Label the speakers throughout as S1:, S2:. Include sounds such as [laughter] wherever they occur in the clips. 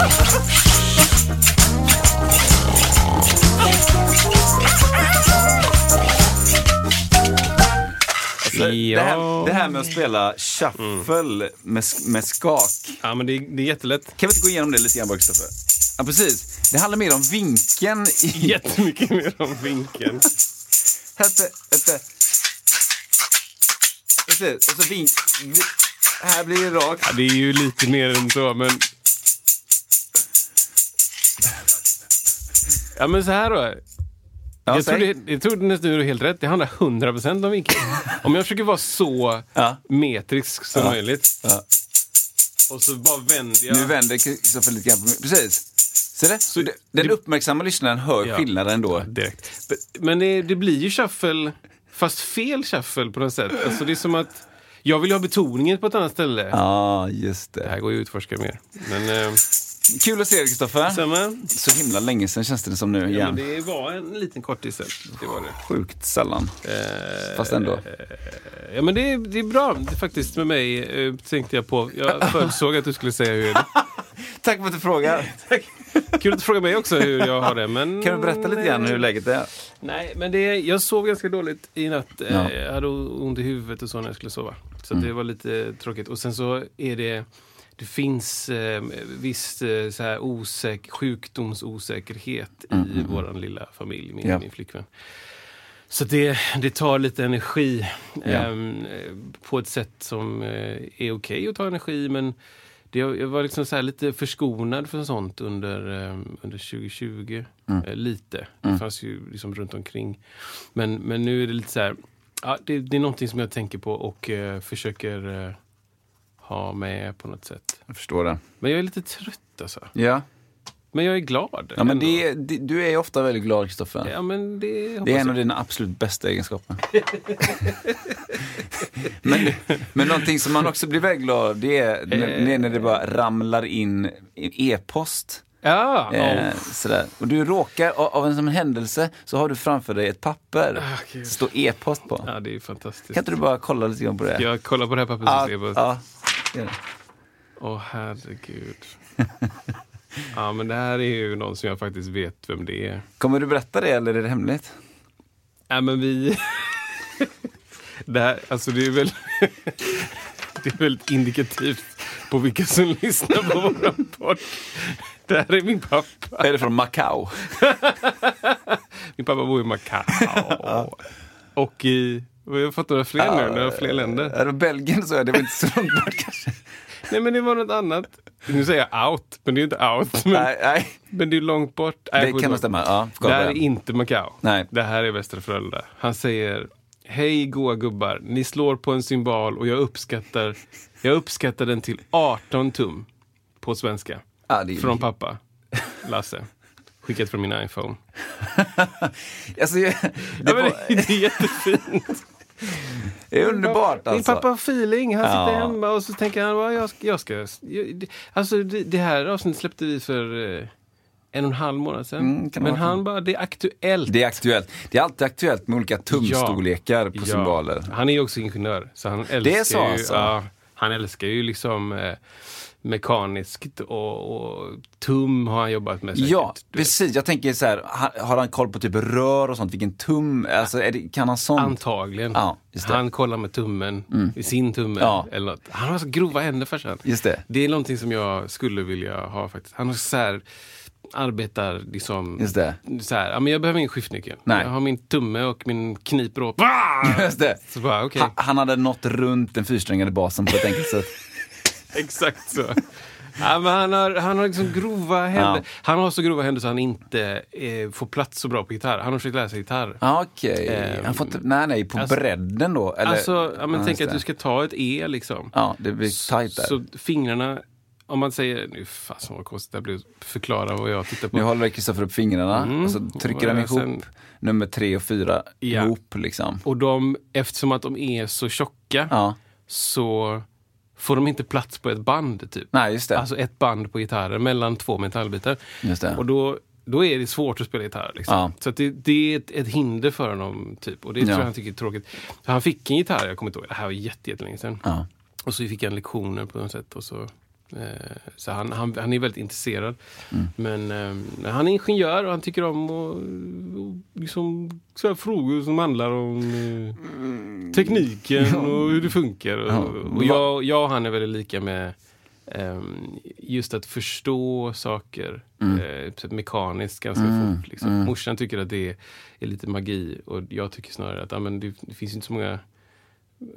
S1: Alltså,
S2: Ja.
S1: det, här, det här med att spela shuffle med, med skak.
S2: Ja, men det, det är jättelätt.
S1: Kan vi inte gå igenom det lite grann bara, Kristoffer? Ja, precis. Det handlar mer om vinkeln i... [laughs]
S2: Jättemycket mer om vinkeln. [laughs]
S1: Hette, hette. Precis, och så vink... vi- Här blir det rakt.
S2: Ja, det är ju lite mer än så, men... Ja, men så här då.
S1: Ja,
S2: jag, det, jag tror nästan du har helt rätt. Det handlar 100% om vinkeln. Om jag försöker vara så
S1: Ja.
S2: metrisk som
S1: Ja.
S2: möjligt.
S1: Ja.
S2: Och så bara vänder jag.
S1: Nu vänder Kristoffer lite grann. Precis. Ser det? Så det, den
S2: det-
S1: uppmärksamma lyssnaren hör
S2: Ja.
S1: skillnaden då.
S2: Direkt. Men det, det blir ju shuffle, fast fel shuffle på något sätt. Alltså det är som att jag vill ha betoningen på ett annat ställe.
S1: Ja, just
S2: Det
S1: det.
S2: här går ju att utforska mer. Men eh,
S1: Kul att se dig Kristoffer. Så himla länge sedan känns det som nu
S2: Ja,
S1: igen.
S2: men det var en liten kortis sen. Det var det.
S1: Sjukt sällan.
S2: Eh,
S1: Fast ändå.
S2: Ja men det är, det är bra det är faktiskt med mig, eh, tänkte jag på. Jag förutsåg att du skulle säga hur det [laughs]
S1: Tack för att du frågar. [laughs]
S2: Kul att du frågar mig också hur jag har det. Men,
S1: Kan du berätta lite grann hur läget är?
S2: Nej, men det, jag sov ganska dåligt i natt. Eh,
S1: Ja. Mm.
S2: Jag hade ont i huvudet och så när jag skulle sova. Så det var lite tråkigt. Och sen så är det det finns eh, viss eh, så här osäk, sjukdomsosäkerhet i vår lilla familj, min,
S1: Mm, Ja.
S2: min flickvän. Så det, det tar lite energi ehm, eh, på ett sätt som eh, är okej att ta energi men det, jag var liksom så lite förskonad för sånt under, ehm, under 2020.
S1: Mm.
S2: Eh, lite. Det fanns ju liksom runt omkring. Men, men nu är det lite så här, ja, det, det är någonting som jag tänker på och eh, försöker ha med på något sätt.
S1: Jag förstår det.
S2: Men jag är lite trött alltså.
S1: Ja,
S2: Men jag är glad.
S1: ja men det, är- det, du är ofta väldigt glad Kristoffer.
S2: Ja, men det
S1: Det är en av
S2: jag.
S1: dina absolut bästa egenskaper. [laughs] men, men någonting som man också blir väldigt glad av, det är när, är när det bara ramlar in e-post.
S2: Ja,
S1: Eh,
S2: oh.
S1: sådär. Och du råkar, av, av en som en händelse, så har du framför dig ett papper.
S2: Ah.
S1: Det står e-post på.
S2: ja, det är fantastiskt.
S1: Kan inte du bara kolla lite grann på det?
S2: Jag kollar på det här pappret
S1: ja, det.
S2: Åh herregud. [laughs] ja men det här är ju någon som jag faktiskt vet vem det är.
S1: Kommer du berätta det eller är det hemligt?
S2: Nej men vi... [laughs] det här, alltså det är väl... [laughs] det är väldigt indikativt på vilka som lyssnar på våran podd. Det här är min pappa.
S1: Är det från Macau?
S2: Min pappa bor i Macau. Och i... Vi har fått några fler nu, några fler länder.
S1: Belgien så är det väl inte så långt bort kanske? [laughs]
S2: Nej men det var något annat. Nu säger jag out, men det är ju inte out. Men,
S1: Nej, nej.
S2: men det är långt bort. Nej,
S1: Det kan nog stämma. Ja,
S2: Det här är inte Macau.
S1: Nej.
S2: Det här är Västra Frölunda. Han säger Hej goa gubbar, ni slår på en symbol och jag uppskattar, jag uppskattar den till 18 tum på svenska.
S1: Ja, det är-
S2: Från pappa, [laughs] Lasse. Skickat från min iPhone. [laughs]
S1: Alltså, jag- det,
S2: Ja,
S1: var-
S2: det, det är jättefint.
S1: Det är underbart
S2: Min
S1: alltså.
S2: pappa har feeling. Han sitter
S1: Ja.
S2: hemma och så tänker han, "Va, jag ska... Jag ska jag, alltså det, det här avsnittet släppte vi för eh, en och en halv månad sedan.
S1: Mm,
S2: Men han bara, det är aktuellt.
S1: Det är aktuellt. Det är alltid aktuellt med olika tumstorlekar på
S2: Ja.
S1: symboler.
S2: Han är ju också ingenjör. Så han älskar
S1: Det är så
S2: ju,
S1: alltså?
S2: ja, Han älskar ju liksom eh, mekaniskt och, och tum har han jobbat med säkert.
S1: Ja, precis. Jag tänker så här, har, han koll på typ rör och sånt? Vilken tum? Alltså, det, kan han sånt?
S2: Antagligen.
S1: Ja, just det. Mm.
S2: Han kollar med tummen, i sin tumme.
S1: Ja.
S2: Eller något. Han har så grova händer farsan.
S1: Just det.
S2: Det är någonting som jag skulle vilja ha faktiskt. Han har så här, arbetar liksom...
S1: Just det.
S2: Så här, ja, men jag behöver ingen skiftnyckel.
S1: Nej.
S2: Jag har min tumme och min kniper och... [laughs]
S1: Just det.
S2: Bara, okej.
S1: Ha, han hade nått runt den fyrsträngade basen på ett enkelt sätt. [laughs]
S2: Exakt så. Ja, men han har, han har liksom grova händer.
S1: Ja.
S2: Han har så grova händer så han inte eh, får plats så bra på gitarr. Han har försökt lära sig gitarr.
S1: Ja, Okej,
S2: Ehm,
S1: han får inte, nej nej, på
S2: alltså-
S1: bredden då? Eller?
S2: alltså, ja, men
S1: Ja,
S2: tänk att du ska ta ett E liksom.
S1: Ja, det blir tajt där.
S2: Så fingrarna, om man säger, nu fasen vad konstigt det blir att förklara vad jag tittar på.
S1: Nu håller Kristoffer upp fingrarna
S2: Mm.
S1: och så trycker han
S2: Och
S1: ihop
S2: sen-
S1: nummer tre och fyra
S2: Ja.
S1: ihop liksom.
S2: Och de, eftersom att de är så tjocka
S1: Ja,
S2: så får de inte plats på ett band typ.
S1: nej just det.
S2: Alltså ett band på gitarren mellan två metallbitar.
S1: just det.
S2: Och då, då är det svårt att spela gitarr. Liksom.
S1: Ja.
S2: Så det, det är ett, ett hinder för honom. Typ. Och det tror
S1: Ja.
S2: jag han tycker är tråkigt. Så han fick en gitarr, jag kommer inte ihåg, det här var jätte- jättelänge sedan.
S1: Ja.
S2: Och så fick han lektioner på något sätt. Och så, så han, han, han är väldigt intresserad.
S1: Mm.
S2: Men eh, han är ingenjör och han tycker om att och liksom, så frågor som handlar om eh, tekniken och hur det funkar. Och,
S1: Ja.
S2: och jag, jag och han är väldigt lika med just att förstå saker eh, typ mekaniskt ganska
S1: Mm.
S2: fort. Liksom. Morsan tycker att det är, är lite magi och jag tycker snarare att ja, men det, det finns inte så många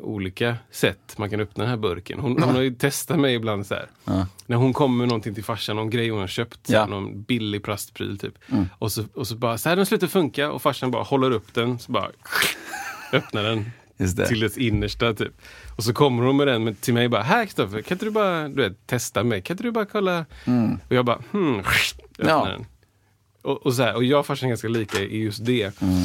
S2: olika sätt man kan öppna den här burken. Hon, hon har ju testat mig ibland så här.
S1: Ja.
S2: När hon kommer med någonting till farsan, någon grej hon har köpt,
S1: Ja. Mm.
S2: någon billig plastpryl typ. Och, så, och så bara, så här den slutar funka och farsan bara håller upp den, så bara öppnar den till dess innersta typ. Och så kommer hon med den med, till mig bara, här Kristoffer, kan inte du bara du vet, testa mig? Kan inte du bara kolla? Och jag bara, hmm, öppnar
S1: Ja.
S2: den. Och, och, så här, och jag och farsan är ganska lika i just det.
S1: Mm.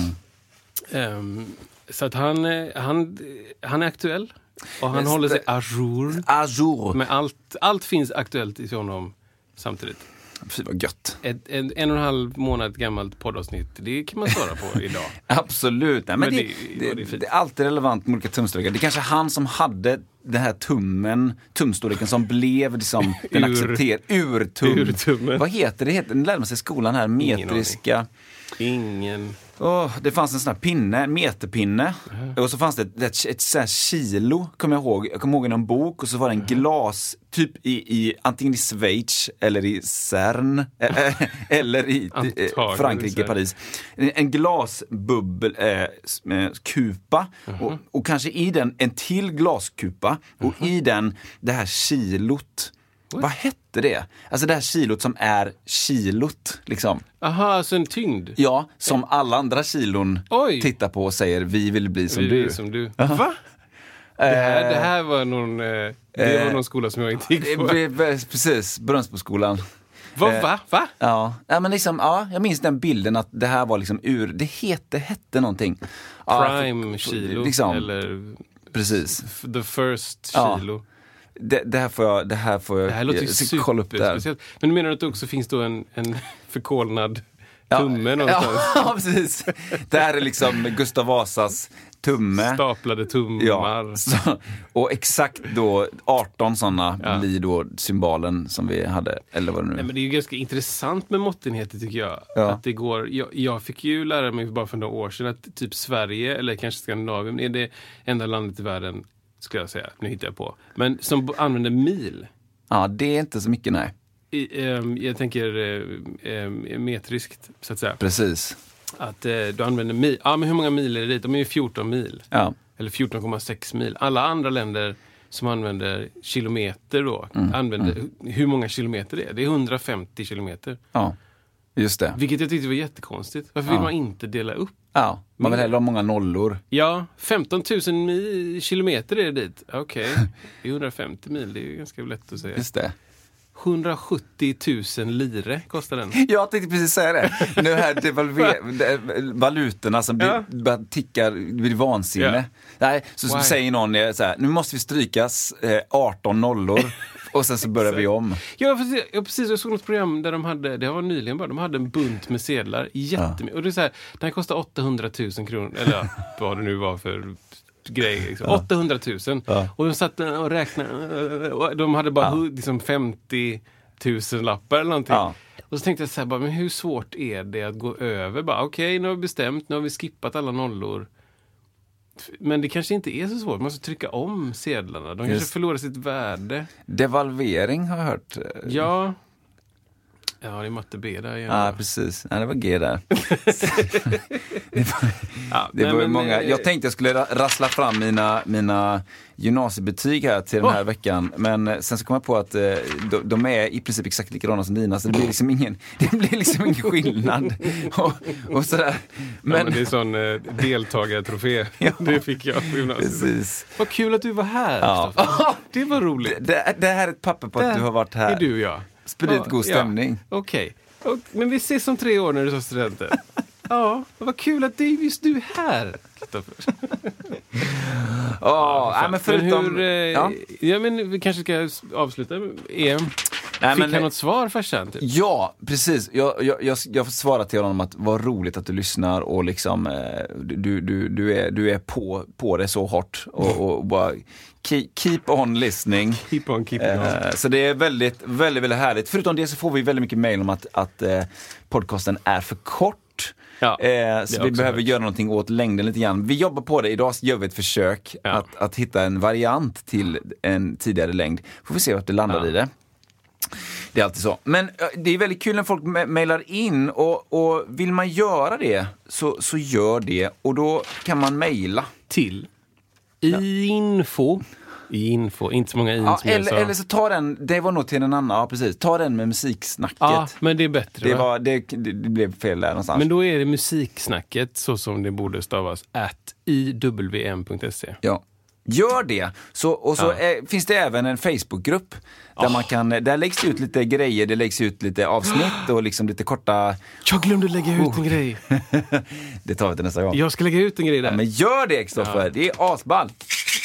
S2: Ehm, så att han, eh, han, han är aktuell. Och han
S1: Just
S2: håller sig ajour.
S1: Azur.
S2: med allt, allt finns aktuellt i honom samtidigt.
S1: Fy vad gött.
S2: Ett, en, en och en halv månad gammalt poddavsnitt, det kan man svara på [laughs] idag.
S1: Absolut. Nej, men
S2: Men
S1: det,
S2: det-
S1: det,
S2: det är
S1: alltid relevant med olika tumstorlekar. Det är kanske han som hade den här tummen, tumstorleken som blev liksom [laughs] den
S2: Ur-
S1: accepterade. Urtum.
S2: Urtummen.
S1: Vad heter det? Det lärde man sig i skolan här, metriska.
S2: Ingen...
S1: Åh, det fanns en sån här pinne, en meterpinne. Och så fanns det ett, ett, ett så här kilo, kommer jag ihåg. Jag kommer ihåg i någon bok och så var det en glas, typ i, i antingen i Schweiz eller i Cern. eh, eh, [laughs] eller i eh, Frankrike. Paris. En, en glasbubbel, eh, kupa. Och, och kanske i den en till glaskupa. Och i den det här kilot. Vad hette det? Alltså det här kilot som är kilot, liksom.
S2: Aha, alltså en tyngd.
S1: Ja, som alla andra kilon
S2: Oj.
S1: tittar på och säger vi vill bli som
S2: Vi-
S1: du.
S2: Som du. Va? Det här, det här var någon, eh, det var
S1: eh,
S2: någon skola som jag inte gick
S1: Eh,
S2: på.
S1: Precis, Brunnsboskolan.
S2: Va?
S1: eh,
S2: Va? Va?
S1: Ja. ja, men liksom, ja, jag minns den bilden att det här var liksom ur, det hette, hette någonting. Ja,
S2: Prime
S1: för-
S2: kilo.
S1: Liksom,
S2: Eller
S1: precis.
S2: the first
S1: Ja. Det, det här får jag, det här får jag,
S2: Det här låter
S1: jag kolla upp
S2: superspeciellt. Men du menar att det också finns då en, en förkolnad
S1: Ja,
S2: tumme någonstans? [laughs]
S1: Ja, precis. Det här är liksom Gustav Vasas tumme.
S2: Staplade tummar.
S1: Ja, så, och exakt då 18 sådana
S2: Ja.
S1: blir då symbolen som vi hade, eller vad det nu
S2: Nej, men det är ju ganska intressant med måttenheter tycker jag.
S1: Ja.
S2: Att det går, jag. Jag fick ju lära mig bara för några år sedan att typ Sverige, eller kanske Skandinavien, är det enda landet i världen, skulle jag säga, nu hittar jag på, men som använder mil.
S1: Ja, det är inte så mycket nej.
S2: I, ehm, jag tänker eh, ehm, metriskt, så att säga.
S1: Precis.
S2: Att eh, du använder mil. Ja, men hur många mil är det dit? De är ju 14 mil.
S1: Ja,
S2: Eller 14,6 mil. Alla andra länder som använder kilometer då,
S1: Mm,
S2: använder hur många kilometer det är. Det är 150 kilometer.
S1: ja. Just det.
S2: Vilket jag tyckte var jättekonstigt. Varför vill
S1: Ja.
S2: man inte dela upp?
S1: Ja, man vill hellre ha många nollor.
S2: Ja, 15 000 mi- kilometer är det dit. Okej, det är 150 mil. Det är ju ganska lätt att säga.
S1: Just det.
S2: 170 000 lire kostar den. [laughs]
S1: Jag tänkte precis säga det. Nu här devalver- [laughs] de- valutorna som blir,
S2: Ja.
S1: tickar, blir vansinne. Nej, så,
S2: Why?
S1: säger någon eh, så här, nu måste vi stryka eh, 18 nollor och sen så börjar vi om.
S2: Ja, precis, ja, precis. Jag såg något program där de hade, det var nyligen bara, de hade en bunt med sedlar. Jättemycket. Och det är så här, den kostar 800 000 kronor. Eller ja, [laughs] vad det nu var för grej. Liksom. 800 000.
S1: Ja.
S2: Och de satt och räknade. Och de hade bara hu- liksom 50 000 lappar eller någonting.
S1: Ja.
S2: Och så tänkte jag så här, bara, men hur svårt är det att gå över? Okej, nu har vi bestämt, nu har vi skippat alla nollor. Men det kanske inte är så svårt, man måste trycka om sedlarna. De kanske
S1: Just.
S2: förlorar sitt värde.
S1: Devalvering har jag hört.
S2: Ja. Ja, det är matte B där igen.
S1: Ja, precis. Nej, det var G där. [laughs] det var,
S2: Ja,
S1: det
S2: nej,
S1: var
S2: men,
S1: många.
S2: eh,
S1: Jag tänkte jag skulle ra- rassla fram mina, mina gymnasiebetyg här till den här
S2: Åh!
S1: veckan. Men eh, sen så kom jag på att eh, de, de är i princip exakt likadana som dina, så det blir liksom ingen, [laughs] det blir liksom ingen skillnad. Och, och sådär.
S2: Men, ja, men det är sån eh, deltagartrofé. Det fick jag på gymnasiet.
S1: precis.
S2: Vad kul att du var här.
S1: Ja. [laughs]
S2: Det var roligt.
S1: Det, det här är ett papper på att
S2: Där
S1: du har varit här.
S2: är du ja.
S1: Spridit
S2: Ja,
S1: god
S2: ja.
S1: stämning.
S2: Okej. Och- Men vi ses om tre år när du tar studenten. [laughs] Ja, vad kul att det är just du här, Kristoffer.
S1: Ja, men förutom...
S2: hur, eh,
S1: ja.
S2: ja. men vi kanske ska avsluta EM.
S1: Nej,
S2: Fick han något svar farsan? Typ?
S1: Ja, precis. Jag, jag, jag, jag får svara till honom att vad roligt att du lyssnar och liksom eh, du, du, du är, du är på, på det så hårt och, och bara keep, on listening.
S2: Keep on, keep on.
S1: Eh, så det är väldigt, väldigt, väldigt härligt. Förutom det så får vi väldigt mycket mail om att, att eh, podcasten är för kort.
S2: Ja,
S1: eh, så vi behöver
S2: hört.
S1: göra någonting åt längden lite grann. Vi jobbar på det. Idag gör vi ett försök
S2: Ja.
S1: att, att hitta en variant till en tidigare längd. Får vi se vart det landar
S2: Ja.
S1: i det. Det är alltid så. Men det är väldigt kul när folk mailar in och, och vill man göra det så, så gör det och då kan man mejla.
S2: Till i info. I info, inte så många in
S1: Ja,
S2: som
S1: eller,
S2: sa.
S1: eller så ta den, det var nog till en annan, ja precis, ta den med musiksnacket.
S2: Ja, men det är bättre.
S1: det,
S2: va?
S1: var, det, det det blev fel där någonstans.
S2: Men då är det musiksnacket så som det borde stavas. At iwm.se.
S1: Ja. Gör det! Så, och så
S2: Ja.
S1: eh, finns det även en Facebookgrupp. Där, man kan, där läggs det ut lite grejer, det läggs ut lite avsnitt och liksom lite korta...
S2: Jag glömde lägga
S1: Oh.
S2: ut en grej. [laughs]
S1: Det tar vi till nästa gång.
S2: Jag ska lägga ut en grej där.
S1: Ja, men gör det Kristoffer,
S2: Ja.
S1: det är asball!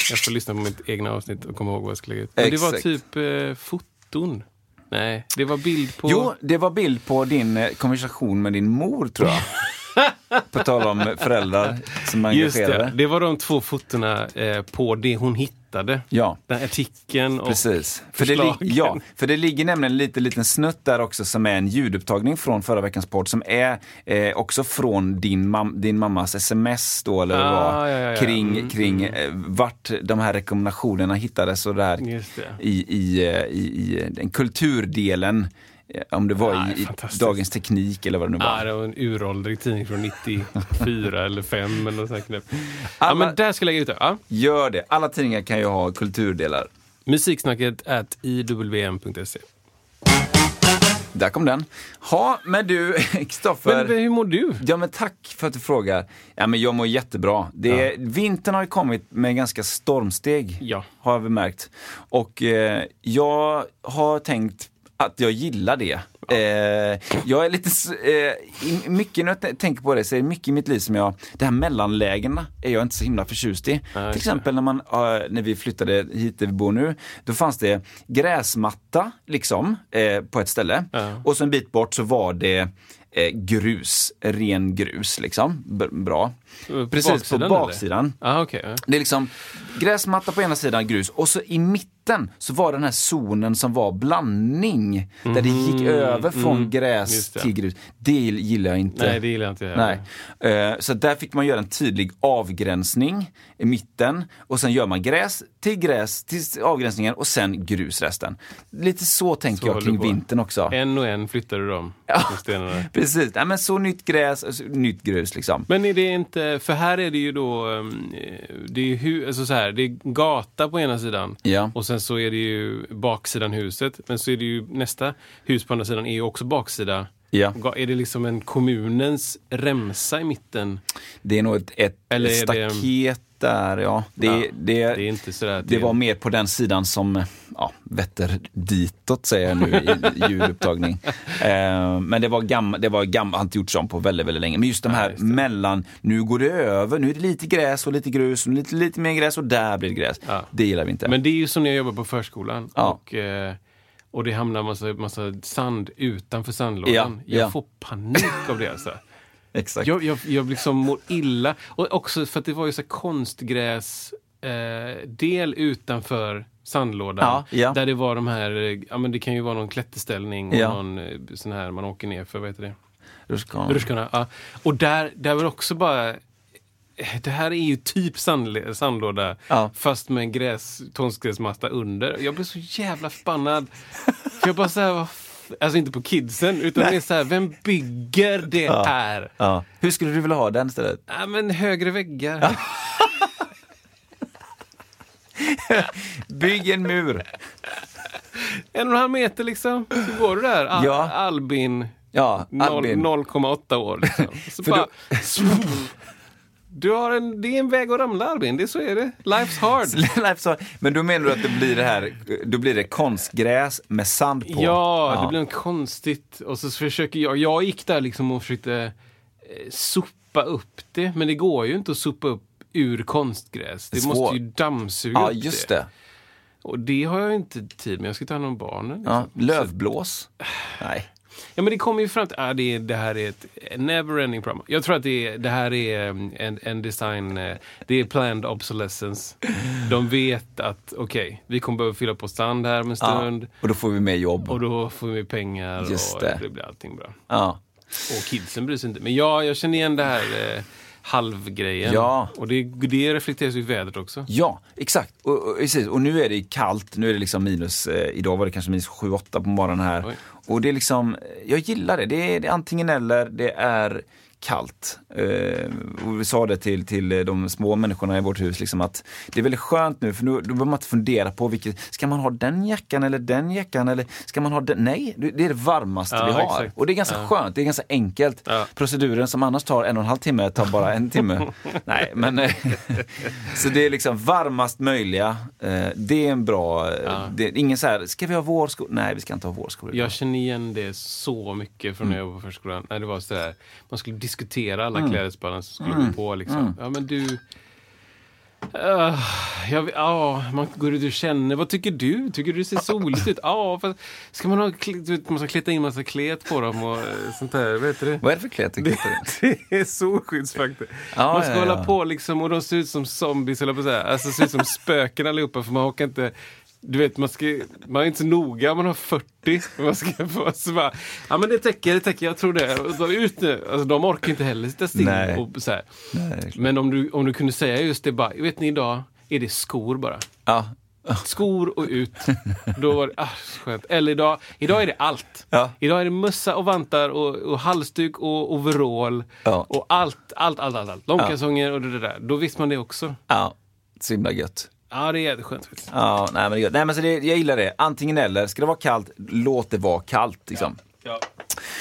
S2: Jag får lyssna på mitt egna avsnitt och komma ihåg vad jag ska lägga ut. Men det var typ eh, foton. Nej, det var bild på...
S1: Jo, det var bild på din eh, konversation med din mor tror jag. [laughs] [laughs] på tal om föräldrar som är
S2: Just
S1: engagerade.
S2: det, det var de två fotona eh, på det hon hittade.
S1: Ja.
S2: Den artikeln och
S1: Precis. För det,
S2: förslagen.
S1: ja, för det ligger nämligen en liten, liten snutt där också som är en ljudupptagning från förra veckans podd som är eh, också från din, mam- din mammas sms då, eller vad det
S2: Ah,
S1: var,
S2: ja, ja, ja.
S1: kring,
S2: Mm,
S1: kring eh, vart de här rekommendationerna hittades och där
S2: det.
S1: i, i, eh, i, i den kulturdelen. Om det var
S2: Ah,
S1: i. Dagens Teknik eller vad det nu
S2: Ja,
S1: var.
S2: det var en uråldrig tidning från 94 eller 5 eller något sånt. Ja, men där ska jag lägga ut det. Ja.
S1: Gör det. Alla tidningar kan ju ha kulturdelar.
S2: Musiksnacket at iwm.se.
S1: Där kom den. Ha, men du, [laughs] Kristoffer.
S2: Men hur mår du?
S1: Ja men tack för att du frågar. Ja men jag mår jättebra. Det är, Vintern har ju kommit med ganska stormsteg.
S2: Ja.
S1: Har vi märkt. Och eh, jag har tänkt att jag gillar det. Eh, jag är lite, eh, mycket när jag tänker på det så är det mycket i mitt liv som jag, det här mellanlägena är jag inte så himla förtjust i.
S2: Nej,
S1: Till exempel när man, eh, när vi flyttade hit där vi bor nu, då fanns det gräsmatta liksom eh, på ett ställe
S2: Ja.
S1: och så en bit bort så var det eh, grus, ren grus liksom. B- bra.
S2: På
S1: Precis,
S2: baksidan,
S1: på baksidan.
S2: Ah, okay.
S1: Det är liksom gräsmatta på ena sidan, grus och så i mitten så var den här zonen som var blandning. Där det gick över från
S2: mm,
S1: gräs till grus. Det gillar jag inte.
S2: Nej, det gillar inte jag heller.
S1: Nej. Eh, Så där fick man göra en tydlig avgränsning i mitten och sen gör man gräs till gräs till avgränsningen och sen grus resten. Lite så tänker
S2: Så
S1: jag kring vintern också.
S2: En och en flyttar du dem,
S1: Ja. [laughs] Precis, Nej, men så nytt gräs, så nytt grus liksom.
S2: Men är det inte, för här är det ju då, um, eh, det är, ju alltså så här, det är gata på ena sidan
S1: Ja.
S2: och sen så är det ju baksidan huset. Men så är det ju nästa hus på andra sidan är ju också baksida.
S1: Ja.
S2: Är det liksom en kommunens remsa i mitten?
S1: Det är nog ett, ett
S2: Eller är det-
S1: staket där, ja. Det,
S2: Ja,
S1: det,
S2: Det
S1: det var mer på den sidan som ja, vetter ditåt säger jag nu i [laughs] ljudupptagning. eh, men det var gammalt, det var gammalt, har inte gjorts om på väldigt, väldigt länge. Men just de
S2: Ja,
S1: här
S2: just det.
S1: mellan, nu går det över, nu är det lite gräs och lite grus, och lite, lite mer gräs och där blir det gräs.
S2: Ja.
S1: Det gillar vi inte.
S2: Men det är ju som när jag jobbar på förskolan.
S1: Ja.
S2: Och, eh, och det hamnar massa, massa sand utanför sandlådan.
S1: Ja,
S2: jag
S1: ja.
S2: får panik av det alltså. [laughs]
S1: Exakt.
S2: Jag, jag, jag liksom mår illa. Och också för att det var ju så konstgräs eh, del utanför sandlådan.
S1: Ja, ja.
S2: Där det var de här, eh, ja men det kan ju vara någon klätterställning och
S1: Ja.
S2: någon eh, sån här man åker ner för, vad heter det?
S1: Rutschkana.
S2: Rutschkana. Ja. Och där, där var också bara eh, det här är ju typ sandle- sandlåda
S1: Ja.
S2: fast med en gräs, konstgräsmatta under. Jag blev så jävla förbannad. för jag bara såhär, alltså inte på kidsen, utan
S1: Nej.
S2: mer så här, vem bygger det här?
S1: Ja. Hur skulle du vilja ha den istället?
S2: Ja, men högre väggar. [laughs]
S1: Bygg en mur.
S2: En och en halv meter liksom. Så går du där. Al-
S1: Ja.
S2: Albin,
S1: Ja,
S2: noll-
S1: Albin.
S2: 0,8 år. Liksom. Så bara, du har en, det är en väg att ramla Albin, det, så är det. Life's hard. [laughs]
S1: Nej, så- Men då menar du att det blir det här, då blir det konstgräs med sand på?
S2: Ja, det blir något konstigt. Och så försöker jag, jag gick där liksom och försökte eh, sopa upp det. Men det går ju inte att sopa upp ur konstgräs. Det
S1: Det
S2: måste ju dammsuga
S1: Ja,
S2: upp
S1: det. det.
S2: Och det har jag inte tid med. Jag ska ta hand om barnen.
S1: Ja,
S2: Liksom.
S1: lövblås? Nej.
S2: Ja, men det kommer ju fram till att det, det här är ett never-ending problem. Jag tror att det, det här är um, en, en design, eh, det är planned obsolescence. De vet att okej, vi kommer behöva fylla på sand här om en
S1: Ja.
S2: stund.
S1: Och då får vi mer jobb.
S2: Och då får vi pengar
S1: Just
S2: och
S1: det.
S2: det blir allting bra.
S1: Ja.
S2: Och kidsen bryr sig inte. Men ja, jag känner igen det här eh, halvgrejen.
S1: Ja.
S2: Och det, det reflekteras ju i vädret också.
S1: Ja, exakt. Och, och, precis. och nu är det kallt, nu är det liksom minus, eh, idag var det kanske minus 7-8 på morgonen här.
S2: Oj.
S1: Och det är liksom, jag gillar det. Det är, det är antingen eller, det är kallt. Eh, och vi sa det till, till eh, de små människorna i vårt hus, liksom att det är väldigt skönt nu för nu, då behöver man inte fundera på vilket, ska man ha den jackan eller den jackan eller ska man ha den? Nej, det är det varmaste
S2: Ja,
S1: vi har.
S2: exakt.
S1: Och det är ganska
S2: Ja.
S1: skönt, det är ganska enkelt.
S2: Ja.
S1: Proceduren som annars tar en och en halv timme tar bara en timme. [laughs] Nej, men eh, [laughs] så det är liksom varmast möjliga. Eh, Det är en bra, eh, det ingen så här, ska vi ha vårskor? Nej, vi ska inte ha vårskor. idag.
S2: Jag känner igen det så mycket från när jag var på förskolan. När det var sådär, man skulle diskutera alla
S1: Mm.
S2: klädesplaggen som skulle gå på. Liksom. Ja, men du... Uh, vet- ja, man går ut och känner. Vad tycker du? Tycker du det ser soligt ut? Ja, fast ska man ha du vet, man ska kleta in massa klet på dem och eh, sånt där. Heter det?
S1: Vad är det för tycker du? [laughs]
S2: Det är solskyddsfaktor.
S1: Ja,
S2: man ska
S1: ja,
S2: hålla
S1: ja.
S2: på liksom och de ser ut som zombies, eller på att säga. Alltså ser ut som spöken allihopa för man orkar inte du vet, man, ska, man är inte så noga, man har 40. Man ska få så bara, ja men det täcker, det täcker, jag tror det. Och så ut nu. Alltså, de orkar inte heller sitta still.
S1: Nej.
S2: Och så.
S1: Nej.
S2: Men om du, om du kunde säga just det bara, vet ni idag är det skor bara.
S1: Ja.
S2: Skor och ut. Då var det, ah, skönt. Eller idag, idag är det allt.
S1: Ja.
S2: Idag är det mössa och vantar och, och halsduk och overall.
S1: Ja.
S2: Och allt, allt, allt, allt. allt. Långkalsonger och det, det där. Då visste man det också.
S1: ja, så himla gött.
S2: Ja, det är jätteskönt faktiskt.
S1: Ja, nej men, det nej, men så det, jag gillar det. Antingen eller. Ska det vara kallt, låt det vara kallt. Liksom.
S2: Ja.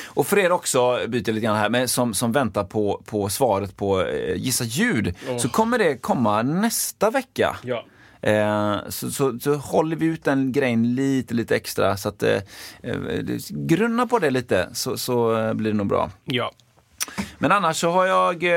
S1: Och för er också, byter lite grann här, men som, som väntar på, på svaret på eh, Gissa ljud, så kommer det komma nästa vecka.
S2: Ja.
S1: Eh, så, så, så håller vi ut den grejen lite, lite extra. Så att eh, eh, grunna på det lite så, så eh, blir det nog bra.
S2: Ja.
S1: Men annars så har jag, eh,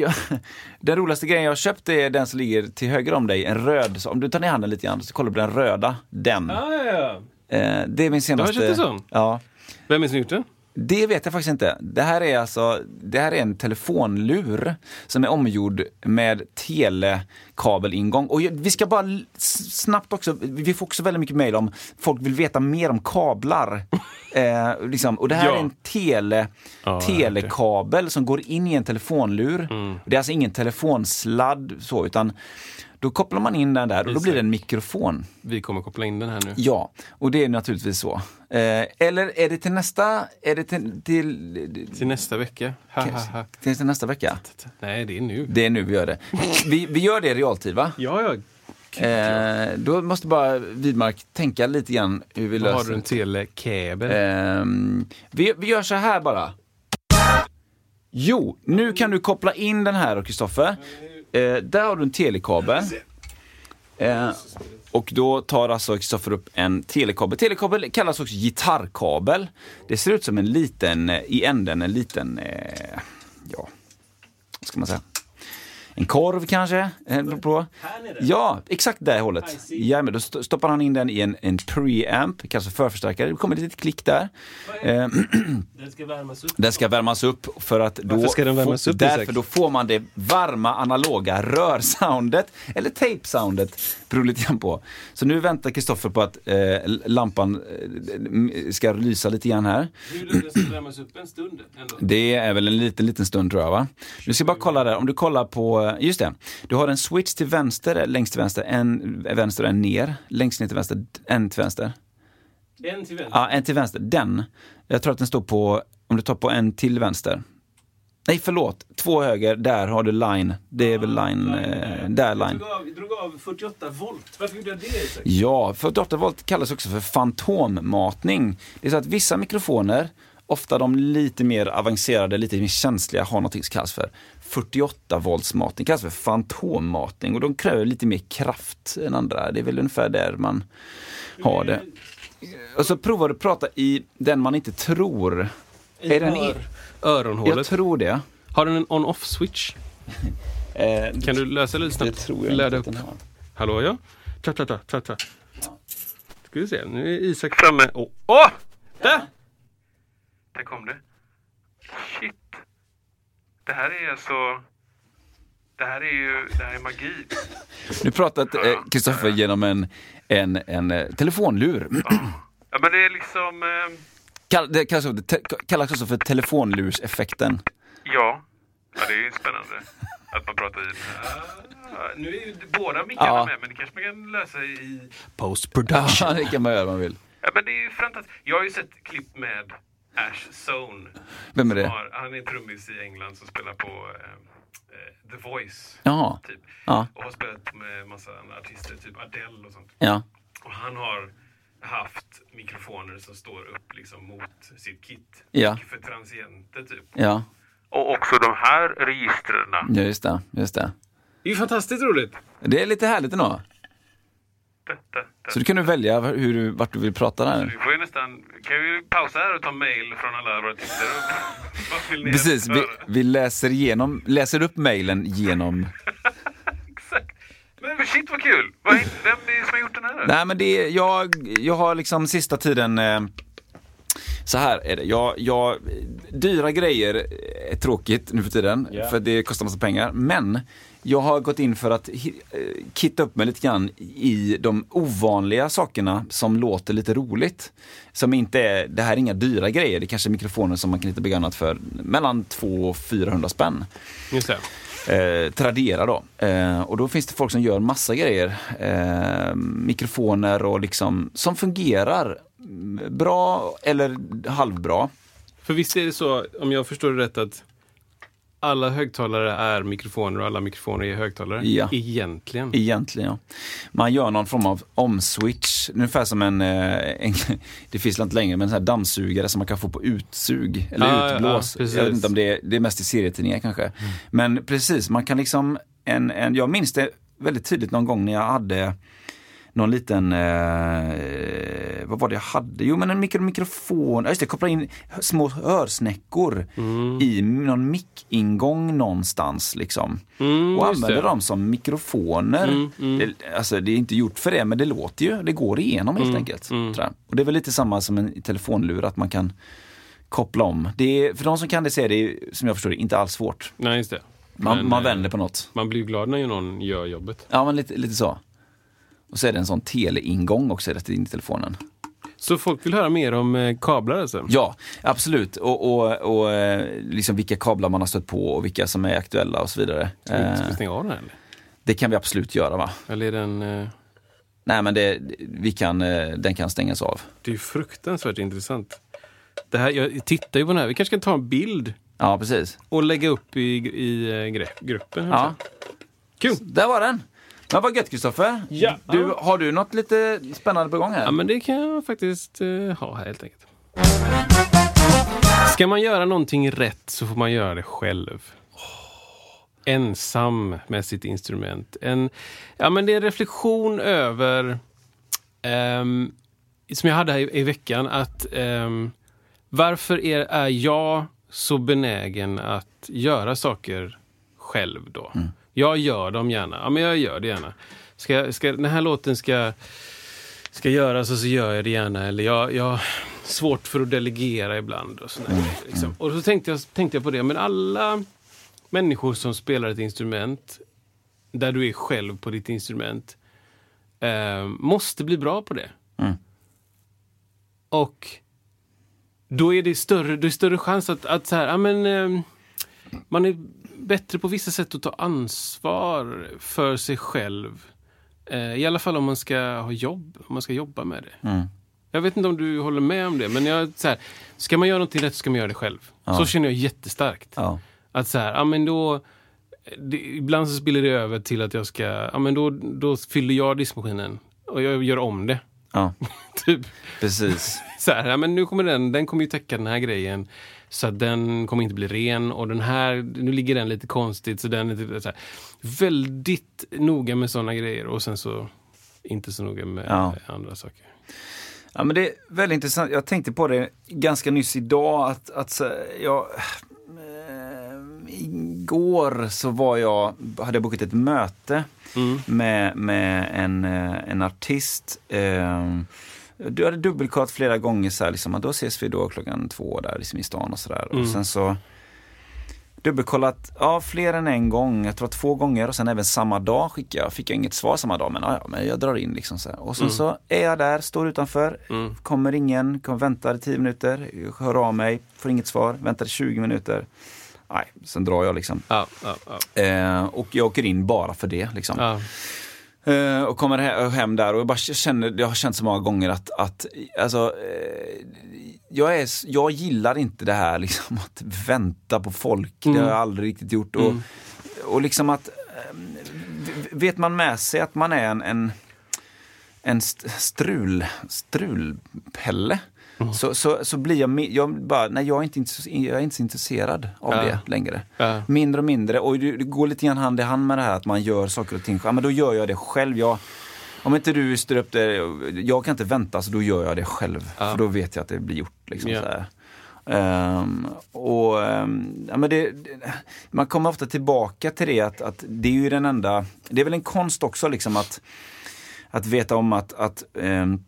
S1: jag [laughs] den roligaste grejen jag har köpt är den som ligger till höger om dig, en röd. Om du tar ner handen lite grann så kollar du på den röda, den.
S2: Ja, ja, ja.
S1: Eh, det är min senaste.
S2: köpt en sån?
S1: Ja.
S2: Vem är det som gjort den?
S1: Det vet jag faktiskt inte. Det här är alltså, det här är en telefonlur som är omgjord med telekabelingång. Och vi ska bara snabbt också, vi får också väldigt mycket mejl om folk vill veta mer om kablar. [laughs] eh, liksom. Och det här
S2: Ja.
S1: är en tele,
S2: Ja,
S1: telekabel som går in i en telefonlur. Det är alltså ingen telefonsladd så, utan då kopplar man in den där och då blir det en mikrofon.
S2: Vi kommer koppla in den här nu.
S1: Ja, och det är naturligtvis så. Eh, eller är det till nästa, är det till, till,
S2: Till nästa vecka. Ha, ha, ha.
S1: till, till nästa vecka?
S2: Nej, det är nu.
S1: Det är nu vi gör det. Vi, vi gör det i realtid va?
S2: Ja, ja.
S1: Eh, då måste bara Widmark tänka lite grann hur vi
S2: har
S1: löser
S2: du en telekabel.
S1: Ehm, vi, vi gör så här bara. Jo, nu kan du koppla in den här Kristoffer. Eh, där har du en telekabel. Eh, och då tar alltså Kristoffer upp en telekabel. Telekabel kallas också gitarrkabel. Det ser ut som en liten, eh, i änden, en liten, eh, ja, vad ska man säga? En korv kanske? Eh, på. Ja, exakt det hållet. Ja, men då st- stoppar han in den i en, en preamp, för förförstärkare. Det kommer ett litet klick där. Eh, [clears throat]
S2: Den ska värmas upp.
S1: den ska värmas upp för att då,
S2: Varför ska den värmas upp,
S1: därför då får man det varma analoga rörsoundet eller tape-soundet. Beror lite grann på. Så nu väntar Kristoffer på att eh, lampan eh, ska lysa lite grann här.
S2: Den ska värmas upp en stund ändå.
S1: Det är väl en liten, liten stund tror jag va? Du ska bara kolla där, om du kollar på, just det. Du har en switch till vänster, längst till vänster, en vänster och en ner. Längst ner till vänster, en till vänster.
S2: En till vänster.
S1: Ja, en till vänster. Den. Jag tror att den står på, om du tar på en till vänster. Nej, förlåt. Två höger, där har du line. Det är väl line, eh, där
S2: Jag
S1: line.
S2: drog av, drog av 48 volt. Varför gjorde jag det?
S1: Ja, 48 volt kallas också för fantommatning. Det är så att vissa mikrofoner, ofta de lite mer avancerade, lite mer känsliga, har något som kallas för 48 volts matning. kallas för fantommatning och de kräver lite mer kraft än andra. Det är väl ungefär där man har det. Och så provar du att prata i den man inte tror.
S2: I
S1: Är den i-
S2: ör, öronhålet.
S1: Jag tror det.
S2: Har den en on-off switch? [laughs]
S1: Eh,
S2: Kan du lösa lite
S1: det
S2: snabbt?
S1: tror jag
S2: Läda
S1: inte
S2: upp.
S1: den har.
S2: Hallå ja? Tja, tja, tja, tja, tja. Ska vi se, nu är Isak framme. Åh! Åh! Där! Där kom det. Shit. Det här är alltså... Det här är ju, det här är magi.
S1: Nu pratat eh, Kristoffer genom en, en, en eh, telefonlur.
S2: Ja men det är liksom... Eh,
S1: Kall- Det kallas också, te, kallas också för telefonlurseffekten.
S2: ja. ja, det är ju spännande att man pratar i den här. Nu är ju båda mickarna
S1: Ja.
S2: med men det kanske man kan lösa i...
S1: Ja, [laughs] det kan man göra om man vill.
S2: Ja men det är ju fantastiskt. Jag har ju sett klipp med Ash Zone.
S1: Vem är det?
S2: Har, han är en trummis i England som spelar på eh, eh, The Voice.
S1: Jaha.
S2: Typ.
S1: Ja.
S2: Och har spelat med massa andra artister, typ Adele och sånt.
S1: Ja.
S2: Och han har haft mikrofoner som står upp liksom mot sitt kit.
S1: Ja.
S2: För transienter typ.
S1: Ja,
S2: Och också de här registren.
S1: ja just det. Just det.
S2: Det är ju fantastiskt roligt.
S1: Det är lite härligt ändå. Så du kan du välja hur du, vart du vill prata där.
S2: Vi får ju nästan, kan vi pausa här och ta mail från alla våra tittare? [laughs]
S1: Precis, vi, vi läser, igenom, läser upp mejlen genom... [laughs]
S2: Exakt. Men shit vad kul! Vad, är- vem är det som har gjort den här?
S1: Nej men det är, jag, jag har liksom sista tiden eh, så här är det. Jag, jag, dyra grejer är tråkigt nu för tiden,
S2: Ja.
S1: för det kostar massa pengar. Men jag har gått in för att eh, kitta upp mig lite grann i de ovanliga sakerna som låter lite roligt. Som inte är, det här är inga dyra grejer, det är kanske mikrofoner som man kan hitta begagnat för mellan 200 och 400 spänn.
S2: Just det.
S1: Eh, Tradera då. Eh, och då finns det folk som gör massa grejer. Eh, mikrofoner och liksom, som fungerar bra eller halvbra.
S2: För visst är det så, om jag förstår det rätt, att alla högtalare är mikrofoner och alla mikrofoner är högtalare?
S1: Ja.
S2: Egentligen.
S1: Egentligen ja. Man gör någon form av omswitch, ungefär som en, eh, en [laughs] det finns inte längre, men en dammsugare som man kan få på utsug eller
S2: ja,
S1: utblås.
S2: ja,
S1: jag vet inte om det är, det är mest i serietidningar kanske. Men precis, man kan liksom, en, en, jag minns det väldigt tydligt någon gång när jag hade någon liten, eh, vad var det jag hade? Jo men en mikro, mikrofon, ja, just det, koppla in små hörsnäckor
S2: Mm.
S1: i någon mick-ingång någonstans liksom.
S2: Mm,
S1: och använder dem som mikrofoner.
S2: Mm, mm.
S1: Det, alltså det är inte gjort för det men det låter ju, det går igenom helt
S2: Mm,
S1: enkelt.
S2: mm.
S1: Och det är väl lite samma som en telefonlur att man kan koppla om. Det är, för de som kan det så är det som jag förstår det inte alls svårt.
S2: Nej, just det.
S1: Man,
S2: Men,
S1: man
S2: eh,
S1: vänder på något.
S2: Man blir glad när någon gör jobbet.
S1: Ja men lite, lite så. Och så är det en sån teleingång också rätt in i telefonen.
S2: Så folk vill höra mer om eh, kablar alltså?
S1: Ja, absolut. Och, och, och eh, liksom vilka kablar man har stött på och vilka som är aktuella och så vidare.
S2: Ska vi- ska vi
S1: Eh,
S2: stänga av den här eller?
S1: det kan vi absolut göra va?
S2: Eller är den... Eh,
S1: Nej men det, vi kan, den kan stängas av.
S2: det är ju fruktansvärt intressant. Det här, jag tittar ju på den här. Vi kanske kan ta en bild
S1: Ja precis.
S2: och lägga upp i, i gre- gruppen.
S1: Ja,
S2: Kul!
S1: där var den. Men vad gött Kristoffer.
S2: Ja.
S1: Du, har du något lite spännande på gång här?
S2: Ja, men det kan jag faktiskt eh, ha här helt enkelt. Ska man göra någonting rätt så får man göra det själv. Ensam med sitt instrument. En, ja, men det är en reflektion över, ehm, som jag hade här i, i veckan, att ehm, varför är, är jag så benägen att göra saker själv då? Jag gör dem gärna. Ja, men jag gör det gärna. Ska, ska, den här låten ska ska göras och så gör jag det gärna. Eller jag, jag svårt för att delegera ibland. Och, såna grejer, liksom. och så tänkte jag, tänkte jag på det, men alla människor som spelar ett instrument, där du är själv på ditt instrument, eh, måste bli bra på det.
S1: Mm.
S2: Och då är det större, det är större chans att, att så här, ja, men, eh, man är bättre på vissa sätt att ta ansvar för sig själv. Eh, I alla fall om man ska ha jobb, om man ska jobba med det.
S1: Mm.
S2: Jag vet inte om du håller med om det, men jag, så här, ska man göra någonting rätt så ska man göra det själv. Så känner jag jättestarkt.
S1: Ja.
S2: Att så här, ja men då... Det, ibland så spiller det över till att jag ska, ja men då, då fyller jag diskmaskinen och jag gör om det.
S1: ja, [laughs]
S2: Typ
S1: precis.
S2: så här, ja men nu kommer den, den kommer ju täcka den här grejen. Så den kommer inte bli ren och den här, nu ligger den lite konstigt så den är lite så här, väldigt noga med sådana grejer och sen så inte så noga med
S1: Ja.
S2: andra saker.
S1: Ja, men det är väldigt intressant. Jag tänkte på det ganska nyss idag att, att jag, eh, igår så var jag, hade jag bokat ett möte
S2: Mm.
S1: med, med en, eh, en artist. Eh, du hade dubbelkollat flera gånger så här, liksom, då ses vi då klockan två där liksom, i stan och sådär.
S2: Mm.
S1: Och sen så dubbelkollat, ja fler än en gång, jag tror två gånger och sen även samma dag skickade jag, fick jag inget svar samma dag men ja men jag drar in liksom så här. Och sen
S2: Mm.
S1: så är jag där, står utanför,
S2: Mm.
S1: kommer ingen, kommer väntar i 10 minuter, hör av mig, får inget svar, väntar i 20 minuter. Nej, sen drar jag liksom.
S2: Ja, ja, ja.
S1: Eh, och jag åker in bara för det liksom. Eh, och kommer he- hem där och jag bara känner, jag har känt så många gånger att, att alltså, eh, jag, är, jag gillar inte det här [laughs] liksom att vänta på folk. Det har jag aldrig riktigt gjort. Och,
S2: Mm.
S1: och liksom att, eh, vet man med sig att man är en, en, en st- strul, strulpelle. Så, så, så blir jag, jag bara, nej jag är inte, jag är inte så intresserad av
S2: Ja.
S1: det längre.
S2: Ja.
S1: Mindre och mindre. Och det, det går lite grann hand i hand med det här att man gör saker och ting själv. Ja, men då gör jag det själv. Jag, om inte du styr upp det, jag kan inte vänta så då gör jag det själv. För då vet jag att det blir gjort. Liksom, här. Ehm, och, ehm, ja, men det, det, man kommer ofta tillbaka till det att, att det är ju den enda, det är väl en konst också liksom att, att veta om att, att ehm,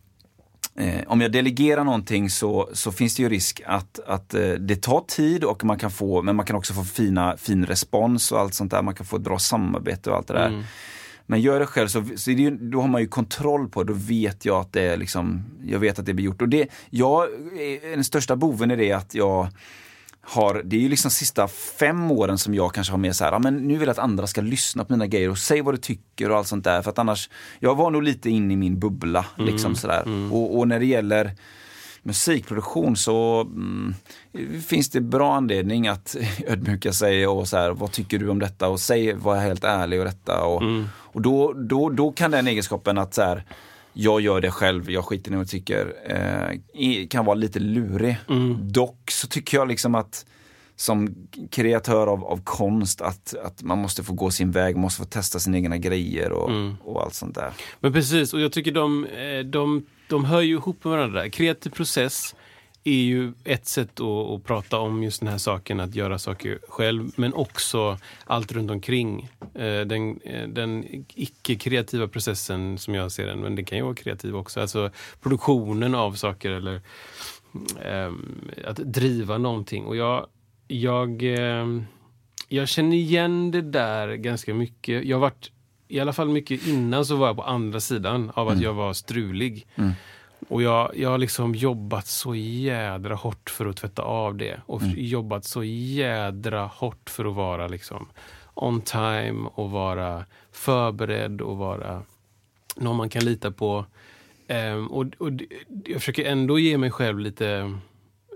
S1: Eh, om jag delegerar någonting så, så finns det ju risk att, att eh, det tar tid och man kan få, men man kan också få fina, fin respons och allt sånt där. Man kan få ett bra samarbete och allt det där.
S2: Mm.
S1: Men gör det själv så, så är det då har man ju kontroll på det. Då vet jag att det är liksom, jag vet att det blir gjort. Och det, jag, är- den största boven är det att jag har, det är ju liksom sista fem åren som jag kanske har mer så här, ja, men nu vill jag att andra ska lyssna på mina grejer och säg vad du tycker och allt sånt där. För att annars, jag var nog lite inne i min bubbla liksom sådär. Och, och när det gäller musikproduktion så mm, finns det bra anledning att [laughs] ödmjuka sig och så här, vad tycker du om detta? Och säg, var helt ärlig och detta. Och, och då, då, då kan den egenskapen att så här, jag gör det själv, jag skiter i vad jag tycker, eh, kan vara lite lurig. Dock så tycker jag liksom att som kreatör av, av konst att, att man måste få gå sin väg, måste få testa sina egna grejer och, och allt sånt där.
S2: Men precis, och jag tycker de, eh, de, de hör ju ihop med varandra. Kreativ process är ju ett sätt att, att prata om just den här saken, att göra saker själv, men också allt runt omkring. Eh, Den, eh, den icke-kreativa processen som jag ser den, men den kan ju vara kreativ också. Alltså produktionen av saker eller ehm, att driva någonting. Och jag, jag, ehm, jag känner igen det där ganska mycket. Jag har varit, i alla fall mycket innan så var jag på andra sidan av att jag var strulig. Och jag, jag har liksom jobbat så jädra hårt för att tvätta av det. Och jobbat så jädra hårt för att vara liksom on time och vara förberedd och vara någon man kan lita på. Ehm, och, och jag försöker ändå ge mig själv lite,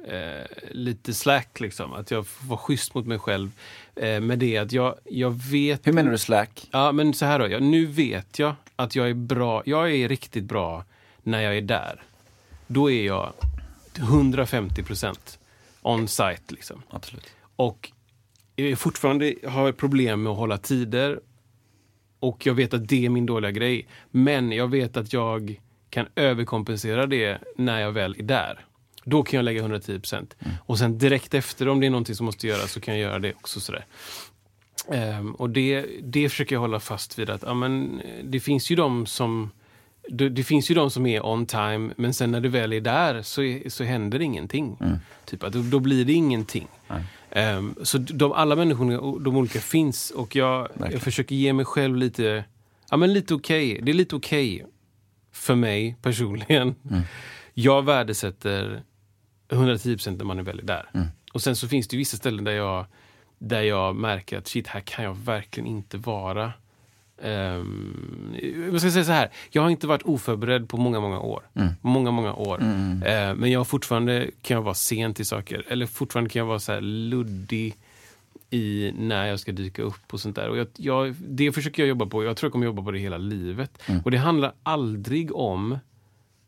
S2: eh, lite slack. Liksom. Att jag får vara schysst mot mig själv. Eh, med det att jag, jag vet...
S1: Hur menar du slack?
S2: Ja, men så här då. Ja, nu vet jag att jag är bra. Jag är riktigt bra när jag är där. Då är jag 150 procent on site. Liksom.
S1: Absolut.
S2: Och jag fortfarande har problem med att hålla tider. Och jag vet att det är min dåliga grej. Men jag vet att jag kan överkompensera det när jag väl är där. Då kan jag lägga 110 procent. Och sen direkt efter, om det är någonting som måste göras, så kan jag göra det också. Sådär. Ehm, och det, det försöker jag hålla fast vid. att ja, men, eh, Det finns ju de som det, det finns ju de som är on time, men sen när du väl är där så, är, så händer ingenting. Typ att då, då blir det ingenting. Ehm, så de, alla människorna, och de olika finns och jag, jag försöker ge mig själv lite, ja men lite okej. Det är lite okej för mig personligen. Jag värdesätter 110% när man är väl är där. Och sen så finns det vissa ställen där jag, där jag märker att shit, här kan jag verkligen inte vara Um, jag ska säga så här, jag har inte varit oförberedd på många, många år. Mm. Många, många år. Mm. Uh, men jag fortfarande kan jag vara sen till saker. Eller fortfarande kan jag vara så här luddig i när jag ska dyka upp och sånt där. Och jag, jag, det försöker jag jobba på. Jag tror jag kommer jobba på det hela livet. Mm. Och det handlar aldrig om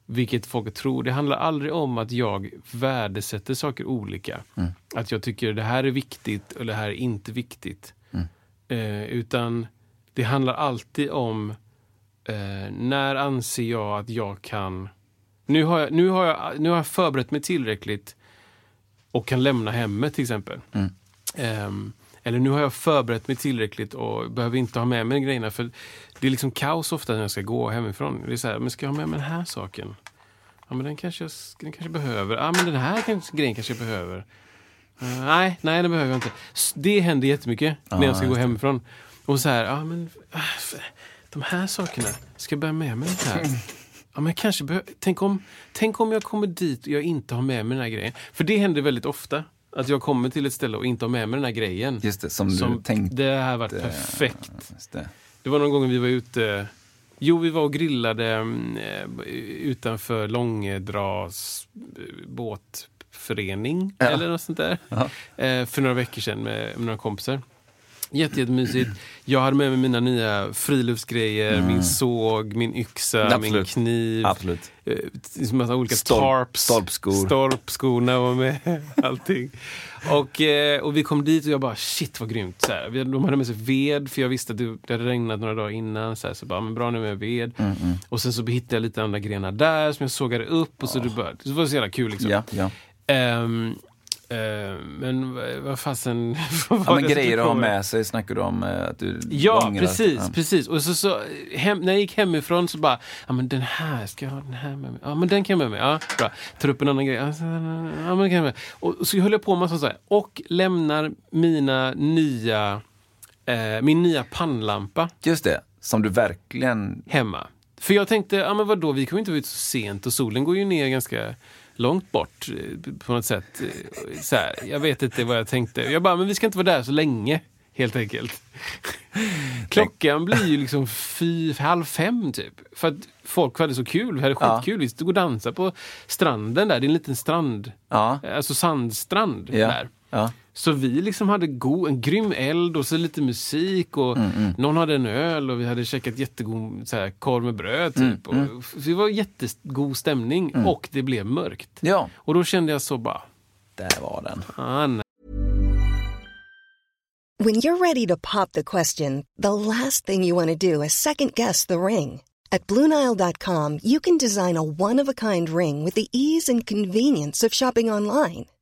S2: vilket folk tror. Det handlar aldrig om att jag värdesätter saker olika. Mm. Att jag tycker det här är viktigt och det här är inte viktigt. Eh, utan det handlar alltid om eh, när anser jag att jag kan... Nu har jag, nu, har jag, nu har jag förberett mig tillräckligt och kan lämna hemmet till exempel. Mm. Um, eller nu har jag förberett mig tillräckligt och behöver inte ha med mig grejerna. För det är liksom kaos ofta när jag ska gå hemifrån. Det är så här, men ska jag ha med mig den här saken? Ja, men den kanske den kanske behöver. Ja, men den här kanske, grejen kanske jag behöver. Uh, nej, nej, den behöver jag inte. Det händer jättemycket ah, när jag ska gå hemifrån. Och så här, ja men äh, de här sakerna, ska jag bära med mig det här? Ja, men kanske tänk, om, tänk om jag kommer dit och jag inte har med mig den här grejen. För det händer väldigt ofta. Att jag kommer till ett ställe och inte har med mig den här grejen.
S1: Just det, som, som du tänkte.
S2: Det här varit perfekt. Det. det. var någon gång vi var ute. Jo, vi var och grillade äh, utanför Långedras äh, båtförening. Ja. Eller något sånt där. Äh, för några veckor sedan med, med några kompisar. Jätte, jättemysigt. Jag hade med mig mina nya friluftsgrejer, mm. min såg, min yxa, Absolut. min kniv.
S1: Absolut.
S2: Eh, massa olika Stolp, tarps.
S1: Stolpskor.
S2: Stolpskorna var med. [laughs] Allting. Och, eh, och vi kom dit och jag bara shit vad grymt. Så här. De hade med sig ved för jag visste att det hade regnat några dagar innan. Så, här, så bara, men bra nu med ved. Mm, mm. Och sen så hittade jag lite andra grenar där som jag sågade upp. Och så, oh. det, bara, det var så jävla kul liksom.
S1: Ja, ja.
S2: Um, men vad fasen... [laughs]
S1: ja, men grejer att ha med sig snackar du om? Uh, att du
S2: ja, ångrar. precis. Ja. precis. Och så, så hem, när jag gick hemifrån så bara, ja men den här, ska jag ha den här med mig? Ja men den kan jag med mig. Ja, bra. Tar upp en annan grej. Ja, men den kan jag med. Och så höll jag på med sånt där. Och lämnar mina nya, uh, min nya pannlampa.
S1: Just det, som du verkligen...
S2: Hemma. För jag tänkte, ja men vadå, vi kommer inte vara ute så sent och solen går ju ner ganska långt bort eh, på något sätt. Eh, så här, jag vet inte vad jag tänkte. Jag bara, men vi ska inte vara där så länge. Helt enkelt. [laughs] Klockan blir ju liksom fy, halv fem typ. För att folk hade så kul. Vi hade skitkul. Ja. Vi stod och dansade på stranden där. Det är en liten strand. Ja. Alltså sandstrand ja. där. Ja. Så vi liksom hade go, en grym eld och så lite musik och mm, mm. någon hade en öl och vi hade käkat jättegod så här, korv med bröd. Mm, typ. Mm, och, så det var jättegod stämning mm. och det blev mörkt.
S1: Ja.
S2: Och då kände jag så bara...
S1: Där var den.
S2: Ah,
S3: When you're ready to pop the question, the last thing you want to do is second guess the ring. At BlueNile.com you can design a one-of-a-kind ring with the ease and convenience of shopping online.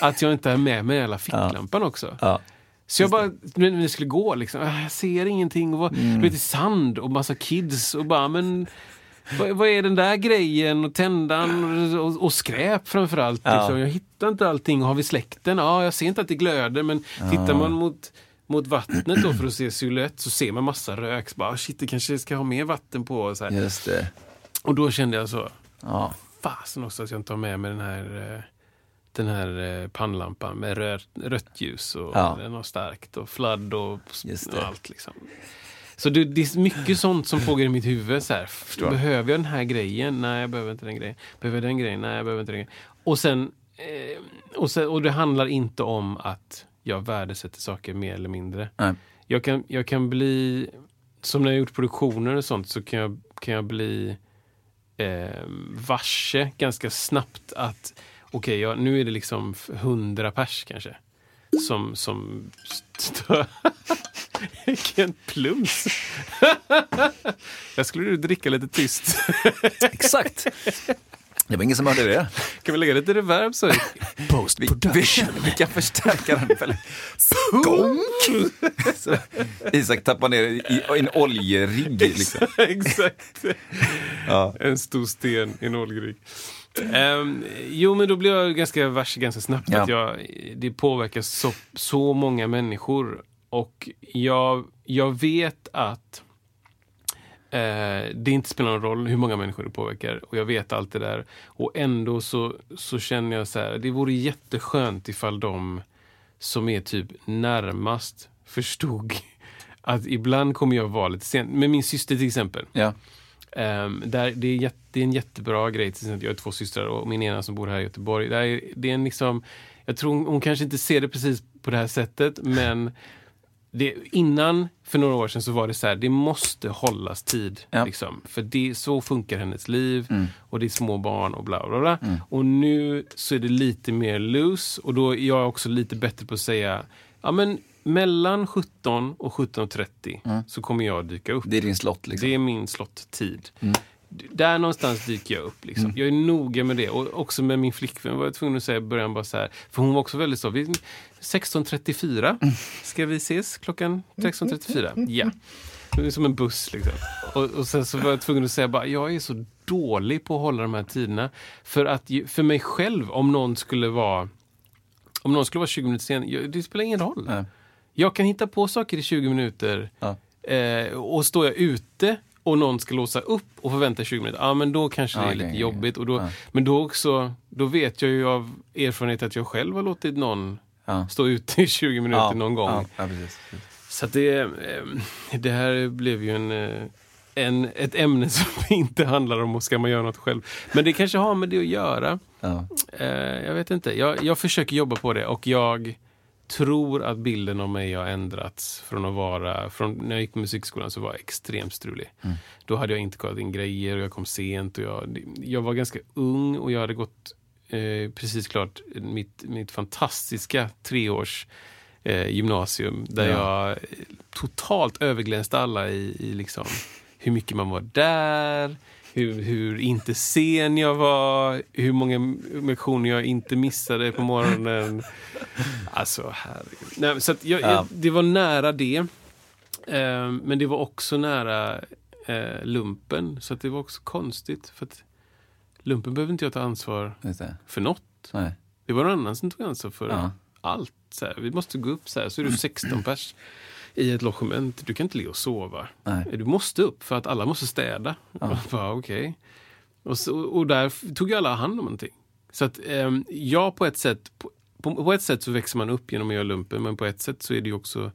S2: Att jag inte har med mig hela ficklampan ja. också. Ja. Så jag bara, när vi skulle gå liksom, äh, jag ser ingenting. Och mm. Du vet, sand och massa kids och bara, men vad, vad är den där grejen? Och tändan och, och skräp framförallt. Ja. Liksom. Jag hittar inte allting. Och har vi släkten? Ja, jag ser inte att det glöder men ja. tittar man mot mot vattnet då för att se silhuett så ser man massa rök. Så bara, ah, shit, det kanske ska ha mer vatten på. Så här.
S1: Just det.
S2: Och då kände jag så, ja. fasen också att jag inte har med mig den här eh, den här eh, pannlampan med rött, rött ljus och ja. den har starkt och fladd och, och allt. Liksom. Så det, det, är mycket sånt som pågår i mitt huvud. Så här, behöver jag den här grejen? Nej, jag behöver inte den grejen. Behöver jag den grejen? Nej, jag behöver inte den grejen. Och sen, eh, och, sen, och det handlar inte om att jag värdesätter saker mer eller mindre. Nej. Jag kan, jag kan bli, som när jag gjort produktioner och sånt, så kan jag, kan jag bli eh, varse ganska snabbt att okej, ja, nu är det liksom hundra pers kanske. Som, som stör. [laughs] Vilken plums! Jag skulle du dricka lite tyst.
S1: Exakt! Det var ingen som hörde det.
S2: Kan vi lägga lite reverb så?
S1: Post vi, vi, vi kan förstärka den. Väldigt. Isak tappar ner i en oljerigg. Liksom.
S2: Exakt.
S1: Ja.
S2: En stor sten i en oljegryg. Um, jo, men då blir jag ganska varse ganska snabbt
S1: Ja.
S2: att jag, det påverkar så, så många människor. Och jag, jag vet att eh, det inte spelar någon roll hur många människor det påverkar. Och jag vet allt det där. Och ändå så, så känner jag så här, det vore jätteskönt ifall de som är typ närmast förstod [laughs] att ibland kommer jag vara lite sen. Med min syster till exempel.
S1: Ja.
S2: Um, där, det, är jätte, det är en jättebra grej. Till exempel, jag har två systrar och min ena som bor här i Göteborg. Där är, det är en liksom, jag tror hon, hon kanske inte ser det precis på det här sättet, men det, innan, för några år sedan, så var det så här, det måste hållas tid.
S1: Ja.
S2: Liksom, för det, så funkar hennes liv
S1: Mm.
S2: och det är små barn och bla bla bla. Och nu så är det lite mer loose och då är jag också lite bättre på att säga, ja men mellan 17 och 17.30 så kommer jag dyka upp.
S1: Det är din slott. Liksom.
S2: Det är min slott-tid.
S1: Mm.
S2: Där någonstans dyker jag upp. Liksom. Jag är noga med det. Och också med min flickvän var jag tvungen att säga i början bara så här. För hon var också väldigt så. vi- 16.34
S1: Mm.
S2: ska vi ses klockan 16.34? Ja. Det är som en buss liksom. Och, och sen så var jag tvungen att säga bara, jag är så dålig på att hålla de här tiderna. För att för mig själv, om någon skulle vara om någon skulle vara 20 minuter sen, det spelar ingen roll.
S1: Nej.
S2: Jag kan hitta på saker i 20 minuter
S1: Ja.
S2: eh, och står jag ute och någon ska låsa upp och förvänta 20 minuter, ja men då kanske det
S1: Ja,
S2: är lite jobbigt. Och då,
S1: Ja.
S2: Men då också, då vet jag ju av erfarenhet att jag själv har låtit någon stå ute i 20 minuter någon gång.
S1: Ja, precis.
S2: Så det, eh, det här blev ju en, eh, en, ett ämne [laughs] som inte handlar om ska man göra något själv. Men det kanske har med det att göra.
S1: Ja.
S2: Eh, jag vet inte. Jag, jag försöker jobba på det och jag tror att bilden av mig har ändrats från att vara, från när jag gick på musikskolan så var jag extremt strulig. Då hade jag inte kollat in grejer och jag kom sent och jag, jag var ganska ung och jag hade gått eh, precis klart mitt, mitt fantastiska treårs eh, gymnasium där
S1: Ja.
S2: jag eh, totalt överglänste alla i, i liksom hur mycket man var där, hur, hur inte sen jag var, hur många lektioner jag inte missade på morgonen. [laughs] Alltså, herregud. Nej, så jag,
S1: Ja.
S2: jag, det var nära det. Eh, men det var också nära eh, lumpen. Så det var också konstigt. För att lumpen behöver inte jag ta ansvar för något.
S1: Nej.
S2: Det var någon annan som tog ansvar för
S1: Ja.
S2: allt. Så här, vi måste gå upp så här, så är du 16 pers i ett logement. Du kan inte ligga och sova.
S1: Nej.
S2: Du måste upp för att alla måste städa. Ja. [laughs] Bara, okej. och, så, och där tog ju alla hand om någonting. Så att ehm, ja, på ett sätt på, på, på ett sätt så växer man upp genom att göra lumpen, men på ett sätt så är det ju också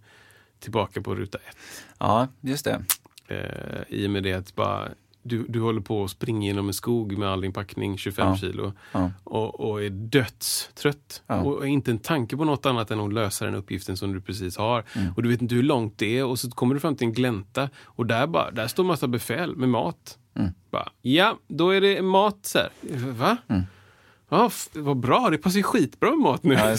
S2: tillbaka på ruta ett.
S1: Ja, just det.
S2: Eh, I och med det att bara, du, du håller på att springa genom en skog med all din packning, 25
S1: Ja.
S2: kilo,
S1: Ja.
S2: och, och är dödstrött.
S1: Ja.
S2: Och inte en tanke på något annat än att lösa den uppgiften som du precis har.
S1: Mm.
S2: Och du vet inte hur långt det är och så kommer du fram till en glänta och där, bara, där står massa befäl med mat.
S1: Mm.
S2: Bara, ja, då är det mat så här. Va? Ja, f- vad bra, det passar ju skitbra med mat nu.
S1: Ja.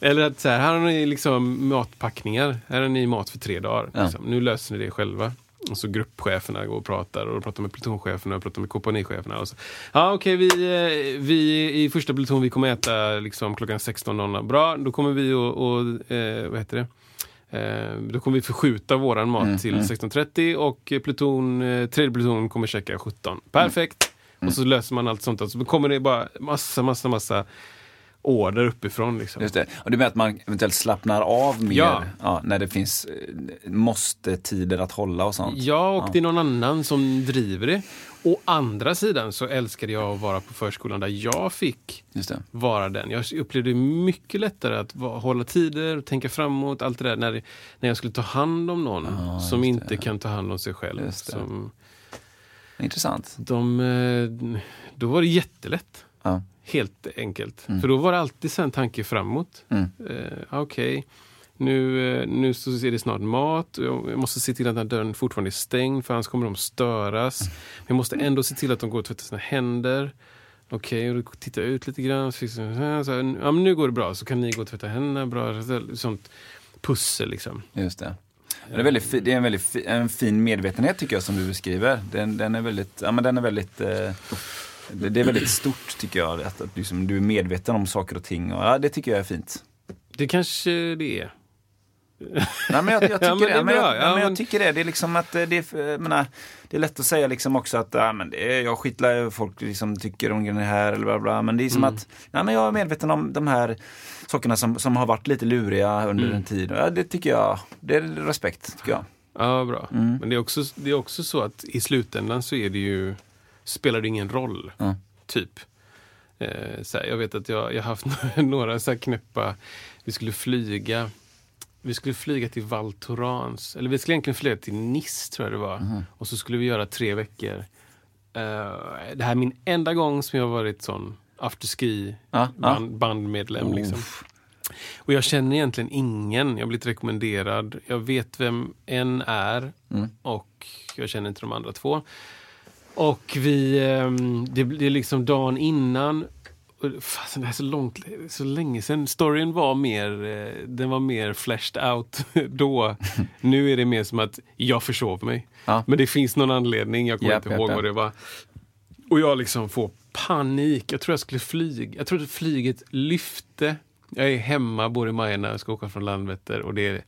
S2: Eller att så här, här har ni liksom matpackningar. Här har ni mat för tre dagar.
S1: Ja.
S2: Liksom. Nu löser ni det själva. Och så gruppcheferna går och pratar och pratar med plutoncheferna och pratar med kompanicheferna. Och så, ja okej, vi, eh, vi i första pluton vi kommer äta liksom klockan 16.00. Bra, då kommer vi och, och eh, vad heter det? Eh, då kommer vi förskjuta våran mat
S1: Mm,
S2: till
S1: mm.
S2: 16.30 och pluton, eh, tredje pluton kommer checka 17. Perfekt!
S1: Mm.
S2: Och så löser man allt sånt. Och så kommer det bara massa, massa, massa order uppifrån. Liksom.
S1: Just det. Och det med att man eventuellt slappnar av mer
S2: Ja.
S1: ja, när det finns eh, måste-tider att hålla och sånt.
S2: Ja, och det är någon annan som driver det. Å andra sidan så älskade jag att vara på förskolan där jag fick vara den. Jag upplevde det mycket lättare att hålla tider, tänka framåt, allt det där. När, när jag skulle ta hand om någon
S1: Ja,
S2: som inte kan ta hand om sig själv. Som,
S1: Intressant.
S2: de, eh, då var det jättelätt.
S1: Ja.
S2: Helt enkelt. För då var det alltid så en tanke framåt.
S1: Mm.
S2: Eh, Okej, nu, eh, nu så är det snart mat. Jag måste se till att den här dörren fortfarande är stängd för annars kommer de störas. Men jag måste ändå se till att de går och tvättar sina händer. Okej, och då tittar jag ut lite grann. Så, så här, ja, men nu går det bra, så kan ni gå och tvätta händerna bra. Sånt pussel liksom.
S1: Just det. Det är, väldigt det är en väldigt en fin medvetenhet tycker jag som du beskriver. Den, den är väldigt, ja, men den är väldigt eh, det, det är väldigt stort tycker jag, att, att liksom, du är medveten om saker och ting. Och, ja, det tycker jag är fint.
S2: Det kanske det är.
S1: Nej, men jag, jag [laughs] tycker
S2: Ja, men det.
S1: Men jag.
S2: Ja,
S1: men jag tycker det. Det är liksom att eh, det jag menar, det är lätt att säga liksom också att ja, men det är, jag skitlar folk liksom tycker om det här eller bla bla. Men det är som
S2: Mm.
S1: att nej, men jag är medveten om de här sakerna som, som har varit lite luriga under
S2: Mm.
S1: en tid. Ja, det tycker jag, det är respekt tycker jag.
S2: Ja, bra.
S1: Mm.
S2: Men det är, också, det är också så att i slutändan så är det ju, spelar det ingen roll.
S1: Ja.
S2: Typ. Eh, så här, jag vet att jag, jag har haft [laughs] några så här knäppa, vi skulle flyga vi skulle flyga till Val Thorens, eller vi skulle egentligen flyga till Nice tror jag det var.
S1: Mhm.
S2: Och så skulle vi göra tre veckor. Eh, det här är min enda gång som jag har varit sån afterski
S1: ja.
S2: band, bandmedlem. Liksom. Och jag känner egentligen ingen. Jag har blivit rekommenderad. Jag vet vem en är
S1: Mm.
S2: och jag känner inte de andra två. Och vi, ehm, det, det är liksom dagen innan. Fasen, det är så långt, så länge sedan. Storyn var mer, eh, den var mer fleshed out [laughs] då. [laughs] nu är det mer som att jag försov mig.
S1: Ja.
S2: Men det finns någon anledning, jag kommer
S1: Japp,
S2: inte ihåg
S1: japp.
S2: vad det var. Och jag liksom får panik. Jag tror jag skulle flyga. Jag trodde flyget lyfte. Jag är hemma, bor i Majorna, jag ska åka från Landvetter och det är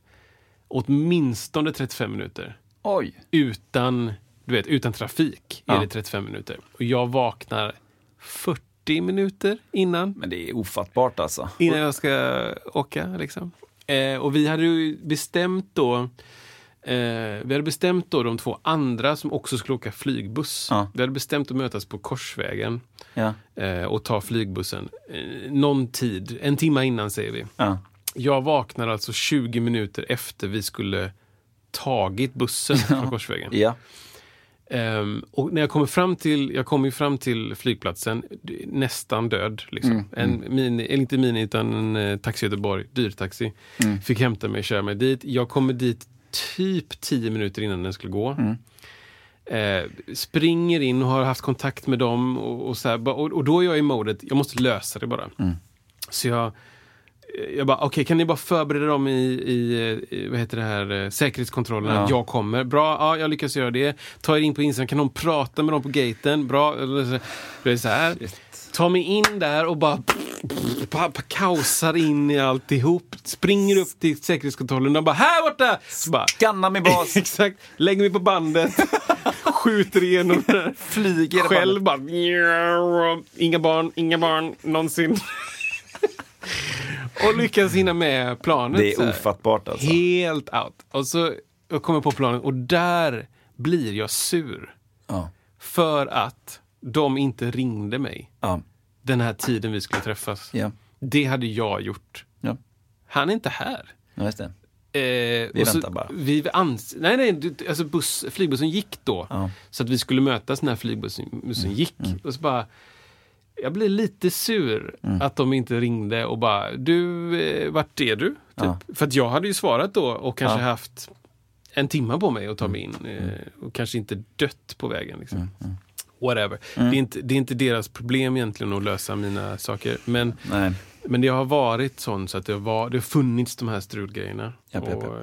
S2: åtminstone 35 minuter.
S1: Oj!
S2: Utan, du vet, utan trafik är
S1: Ja.
S2: det 35 minuter. Och jag vaknar 40 minuter innan.
S1: Men det är ofattbart alltså.
S2: Innan jag ska åka. Liksom. Eh, och vi hade ju bestämt då eh, vi hade bestämt då de två andra som också skulle åka flygbuss.
S1: Ja.
S2: Vi hade bestämt att mötas på Korsvägen
S1: Ja.
S2: eh, och ta flygbussen. Eh, någon tid, en timme innan säger vi.
S1: Ja.
S2: Jag vaknar alltså 20 minuter efter vi skulle tagit bussen från Korsvägen. Ehm, och när jag kommer fram till, jag kommer fram till flygplatsen, nästan död. Liksom.
S1: Mm,
S2: En mini, eller inte mini utan en eh, Taxi Göteborg, dyrtaxi.
S1: Mm.
S2: Fick hämta mig och köra mig dit. Jag kommer dit typ 10 minuter innan den skulle gå.
S1: Mm.
S2: Eh, springer in och har haft kontakt med dem och, och, så här, och, och då är jag i modet, jag måste lösa det bara.
S1: Mm.
S2: Så jag, jag bara, okej kan ni bara förbereda dem i, i, i vad heter det här, eh, säkerhetskontrollen?
S1: Ja.
S2: Jag kommer. Bra, ja, jag lyckas göra det. Ta er in på Instagram, kan någon prata med dem på gaten? Bra. Det är så här. Ta mig in där och bara, kaosar in i alltihop. Springer upp till säkerhetskontrollen. De bara, här borta! Så bara,
S1: Skanna min bas! [laughs]
S2: Exakt. Lägger mig på bandet. [laughs] skjuter igenom det.
S1: Flyger
S2: Själv bara... Inga barn, inga barn, någonsin. Och lyckas hinna med planet.
S1: Det är ofattbart alltså.
S2: Helt out. Och så jag kommer på planet och där blir jag sur.
S1: Ja.
S2: För att de inte ringde mig
S1: Ja.
S2: den här tiden vi skulle träffas.
S1: Ja.
S2: Det hade jag gjort.
S1: Ja.
S2: Han är inte här.
S1: Ja, just det.
S2: Eh,
S1: Vi väntar bara.
S2: Vi ans- nej, nej, alltså buss, flygbussen gick då.
S1: Ja. Mm,
S2: Så att vi skulle mötas när flygbussen bussen gick. Och så bara, jag blev lite sur
S1: Mm.
S2: att de inte ringde och bara, du, eh, vart är du? Typ.
S1: Ja.
S2: För att jag hade ju svarat då och kanske
S1: Ja. Mm,
S2: haft en timme på mig att ta mig in. Eh, och kanske inte dött på vägen. Liksom. Whatever.
S1: Mm.
S2: Det, är inte, det är inte deras problem egentligen att lösa mina saker. Men
S1: Nej.
S2: men det har varit sånt så att det, var, det har funnits de här strulgrejerna.
S1: Japp, japp,
S2: Och,
S1: japp.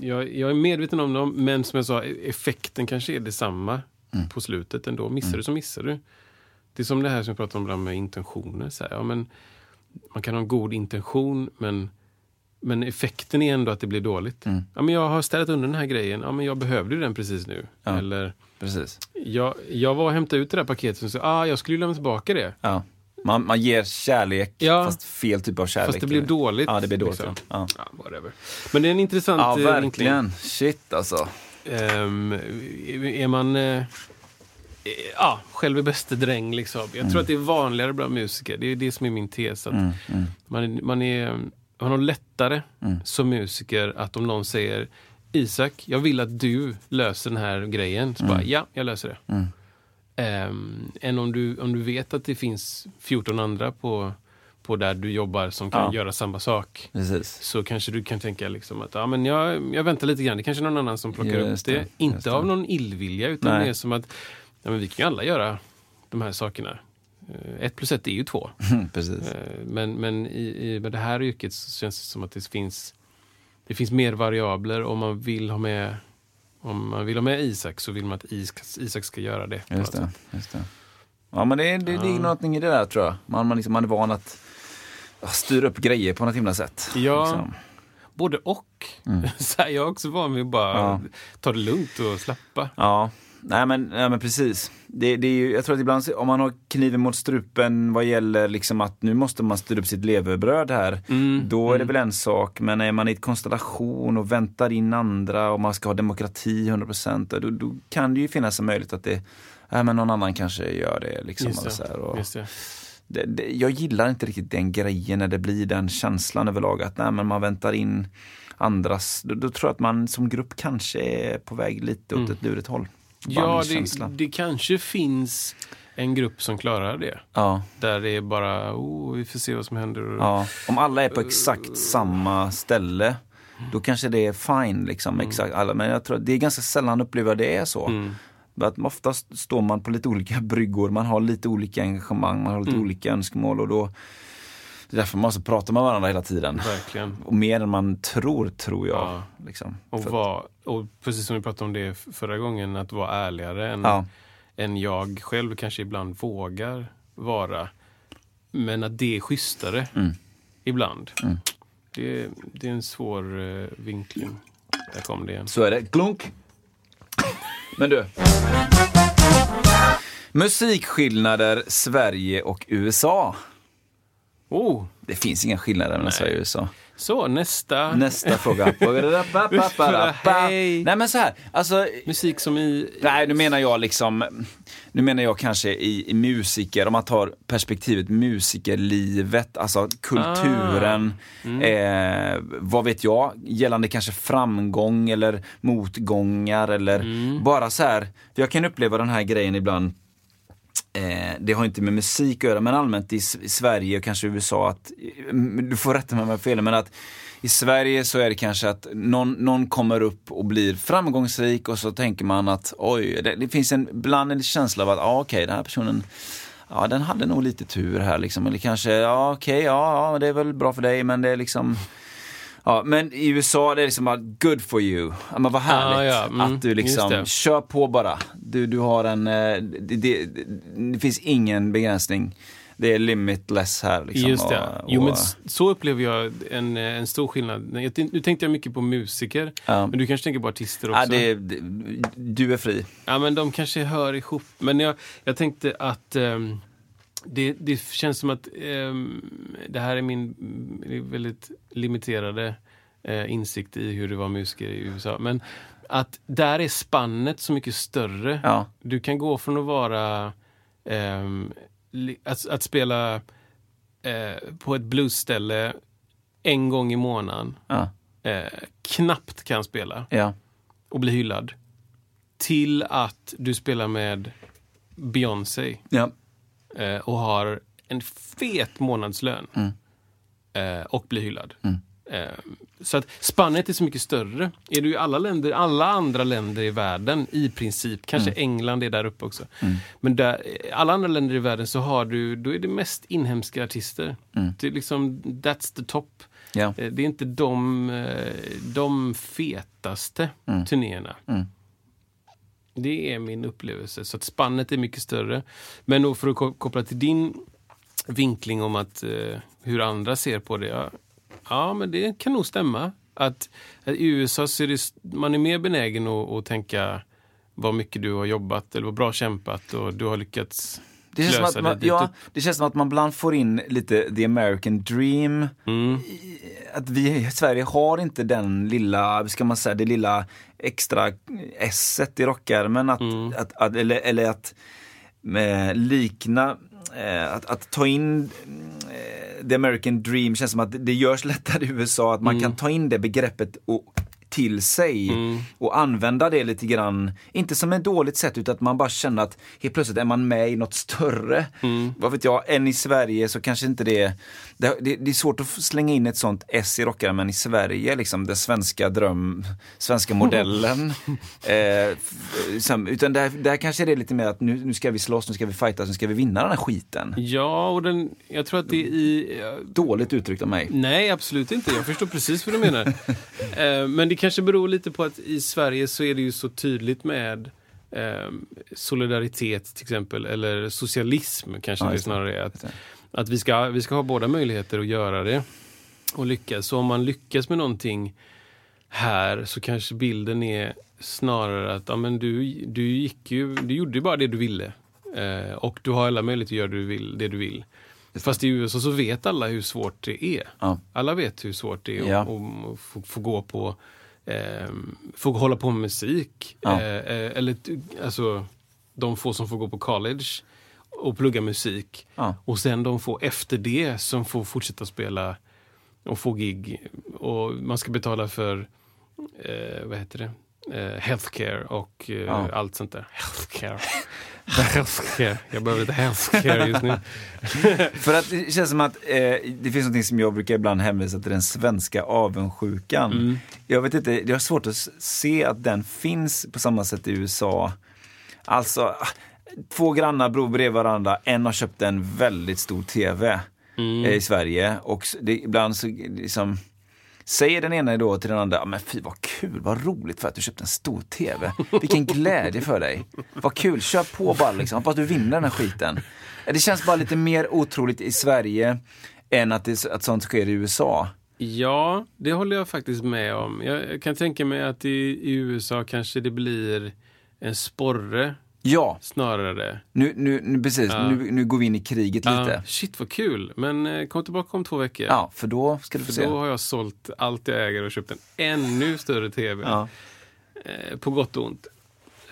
S2: eh, jag, jag är medveten om dem, men som jag sa, effekten kanske är detsamma
S1: Mm.
S2: på slutet ändå. Missar du så missar du. Det är som det här som jag pratade om ibland med intentioner. Så här, ja, men man kan ha en god intention, men, men effekten är ändå att det blir dåligt.
S1: Mm.
S2: Ja, men jag har ställt under den här grejen, ja, men jag behövde ju den precis nu.
S1: Ja.
S2: Eller,
S1: Precis.
S2: jag, jag var och hämtade ut det där paketet och sa, ah, jag skulle lämna tillbaka det.
S1: Ja. Man, man ger kärlek,
S2: Ja.
S1: fast fel typ av kärlek.
S2: Fast det blir dåligt.
S1: Ja, det blir dåligt.
S2: liksom.
S1: Ja.
S2: Ja, whatever. Men det är en intressant
S1: ja,
S2: eh, vinkling.
S1: verkligen. Shit alltså.
S2: Ehm, är man... eh, ja, själv är bäste dräng liksom. Jag
S1: Mm.
S2: tror att det är vanligare bland musiker. Det är det som är min tes. Att
S1: Mm, mm,
S2: man, är, man, är, man har lättare
S1: Mm.
S2: som musiker att om någon säger Isak, jag vill att du löser den här grejen. Så bara, ja, jag löser det.
S1: Mm.
S2: Ehm, än om du, om du vet att det finns 14 andra på, på där du jobbar som kan
S1: Ja.
S2: göra samma sak
S1: Precis.
S2: så kanske du kan tänka liksom att ja, men jag, jag väntar lite grann. Det kanske är någon annan som plockar
S1: Just
S2: upp det.
S1: det,
S2: Inte
S1: det.
S2: av någon illvilja utan
S1: Nej.
S2: mer som att ja, men vi kan ju alla göra de här sakerna. eh, ett plus ett är ju två.
S1: Precis.
S2: Eh, Men, men i, i med det här yrket så känns det som att det finns, det finns mer variabler. Om man vill ha med om man vill ha med Isak så vill man att Is- Isak ska göra det.
S1: Just det, just det. Ja men det, det, det är någonting i det där tror jag. Man, man, liksom, man är van att ja, styra upp grejer på något himla sätt.
S2: Ja.
S1: Liksom.
S2: Både och. [laughs] Så här, jag är också van vid att bara
S1: Ja.
S2: ta det lugnt och slappa.
S1: Ja, nej men, nej, men precis. Det, det är ju, jag tror att ibland om man har kniven mot strupen vad gäller liksom att nu måste man styra upp sitt levebröd här. då är det väl en sak. Men är man i ett konstellation och väntar in andra och man ska ha demokrati 100% då, då kan det ju finnas en möjlighet att det Nej, men någon annan kanske gör det. Liksom,
S2: Just det,
S1: så och
S2: just det.
S1: det, det, jag gillar inte riktigt den grejen när det blir den känslan överlag att nej, men man väntar in andras. Då, då tror jag att man som grupp kanske är på väg lite åt ett lurigt håll.
S2: Ja, det, det kanske finns en grupp som klarar det.
S1: Ja,
S2: Där det är bara, oh, vi får se vad som händer.
S1: ja. Om alla är på exakt samma ställe då kanske det är fine. Liksom, exakt alla. Men jag tror det är ganska sällan upplever det är så. Att oftast står man på lite olika bryggor, man har lite olika engagemang, man har lite olika önskemål och då det är därför man måste prata med varandra hela tiden.
S2: Verkligen.
S1: Och mer än man tror, tror jag.
S2: Ja.
S1: Liksom.
S2: Och, var, och precis som vi pratade om det förra gången, att vara ärligare än,
S1: Ja.
S2: än jag själv kanske ibland vågar vara. Men att det är schysstare
S1: Mm.
S2: ibland. Det, det är en svår uh, vinkling. Där kom det igen.
S1: Så är det. Klunk! Men du. Musikskillnader Sverige och USA.
S2: Oh,
S1: Det finns inga skillnader mellan Sverige och USA.
S2: så nästa.
S1: Nästa fråga. Nej men så här, alltså
S2: Musik som i...
S1: Nej, nu menar jag liksom, nu menar jag kanske i, i musiker, om man tar perspektivet musikerlivet, alltså kulturen, eh, vad vet jag, gällande kanske framgång eller motgångar eller bara så här, jag kan uppleva den här grejen ibland, Eh, det har inte med musik att göra, men allmänt i, i Sverige och kanske i USA att, eh, du får rätta mig om jag har fel, men att i Sverige så är det kanske att någon, någon kommer upp och blir framgångsrik och så tänker man att oj, det, det finns en, ibland en känsla av att, ja okej, den här personen Ja, den hade nog lite tur här liksom. Eller kanske, ja okej, ja, ja, det är väl bra för dig, men det är liksom Ja, men i USA det är liksom bara good for you. Ja, men vad härligt
S2: Ja, ja, mm,
S1: att du liksom, kör på bara. Du, du har en, eh, det, det, det finns ingen begränsning. Det är limitless här. Liksom,
S2: Just det.
S1: Och,
S2: Jo,
S1: och,
S2: men s- så upplever jag en, eh, en stor skillnad. Nu tänkte jag mycket på musiker,
S1: Ja.
S2: men du kanske tänker på artister också?
S1: ja, det, det, du är fri.
S2: Ja, men de kanske hör ihop. Men jag, jag tänkte att ehm, det, det känns som att ehm, det här är min väldigt limiterade eh, insikt i hur det var musiker i USA. Men att där är spannet så mycket större.
S1: Ja.
S2: Du kan gå från att vara li- att, att spela eh, på ett bluesställe en gång i månaden.
S1: Ja,
S2: Eh, knappt kan spela
S1: ja,
S2: och bli hyllad. Till att du spelar med Beyoncé
S1: ja.
S2: Eh, och har en fet månadslön. Eh, och blir hyllad. Eh, så att spannet är så mycket större. Är du i alla länder, alla andra länder i världen i princip, kanske England är där uppe också. Men där, alla andra länder i världen så har du, då är det mest inhemska artister. Det är liksom, that's the top. Eh, Det är inte de, eh, de fetaste turnéerna. Det är min upplevelse. Så att spannet är mycket större. Men då för att koppla till din vinkling om att eh, hur andra ser på det. Ja, ja, men det kan nog stämma. Att, att i USA så är det, man är mer benägen att, att tänka vad mycket du har jobbat eller vad bra kämpat och du har lyckats
S1: det känns, som att man, ja, det känns som att man ibland får in lite the American dream.
S2: Mm.
S1: Att vi i Sverige har inte den lilla, ska man säga, det lilla extra esset i rockärmen. Att,
S2: Mm.
S1: att, att, eller, eller att eh, likna, eh, att, att ta in eh, the American dream känns som att det görs lättare i USA. Att man
S2: Mm.
S1: kan ta in det begreppet och till sig och använda det lite grann, inte som ett dåligt sätt utan att man bara känner att helt plötsligt är man med i något större. Vad vet jag, än i Sverige så kanske inte det, det, det, det är svårt att slänga in ett sånt S i rockaren men i Sverige liksom den svenska dröm, svenska modellen. [laughs] eh, utan där, där kanske det är lite mer att nu, nu ska vi slåss, nu ska vi fightas, nu ska vi vinna den här skiten.
S2: Ja, och den, jag tror att det är i...
S1: Dåligt uttryckt av mig.
S2: Nej, absolut inte. Jag förstår precis vad du menar. [laughs] Eh, Men det kanske beror lite på att i Sverige så är det ju så tydligt med eh, solidaritet till exempel, eller socialism kanske
S1: Ja,
S2: det snarare är. Att, att vi, ska, vi ska ha båda möjligheter att göra det och lyckas. Så om man lyckas med någonting här så kanske bilden är snarare att ja, men du, du, gick ju, du gjorde ju bara det du ville. Eh, och du har alla möjligheter att göra det du vill. Det du vill. Fast i USA så vet alla hur svårt det är.
S1: Ja.
S2: Alla vet hur svårt det är
S1: Ja.
S2: att få, få gå på, eh, få hålla på med musik.
S1: Ja.
S2: Eh, eh, eller alltså, de få som får gå på college och plugga musik.
S1: Ja.
S2: Och sen de få efter det som får fortsätta spela och få gig. Och man ska betala för, eh, vad heter det? Eh, healthcare och eh,
S1: Ja.
S2: allt sånt där. Healthcare. Jag behöver lite healthcare just nu. [laughs]
S1: För att det känns som att eh, det finns något som jag brukar ibland hänvisa till den svenska avundsjukan.
S2: Mm.
S1: Jag vet inte, jag har svårt att se att den finns på samma sätt i USA. Alltså, två grannar bor bredvid varandra, en har köpt en väldigt stor TV
S2: Mm.
S1: eh, i Sverige och det, ibland så liksom Säger den ena då till den andra, men fy vad kul, vad roligt för att du köpte en stor TV. Vilken glädje för dig. Vad kul, kör på bara liksom. Hoppas du vinner den här skiten. Eh, det känns bara lite mer otroligt i Sverige än att, det, att sånt sker i USA.
S2: Ja, det håller jag faktiskt med om. Jag jag kan tänka mig att i, i USA kanske det blir en sporre
S1: Ja,
S2: snarare.
S1: nu, nu, nu precis,
S2: Ja.
S1: nu, nu går vi in i kriget
S2: Ja,
S1: lite.
S2: shit vad kul, men eh, kom tillbaka om två veckor.
S1: Ja, för då ska du få
S2: För
S1: se.
S2: då har jag sålt allt jag äger och köpt en ännu större TV.
S1: Ja.
S2: Eh, på gott och ont,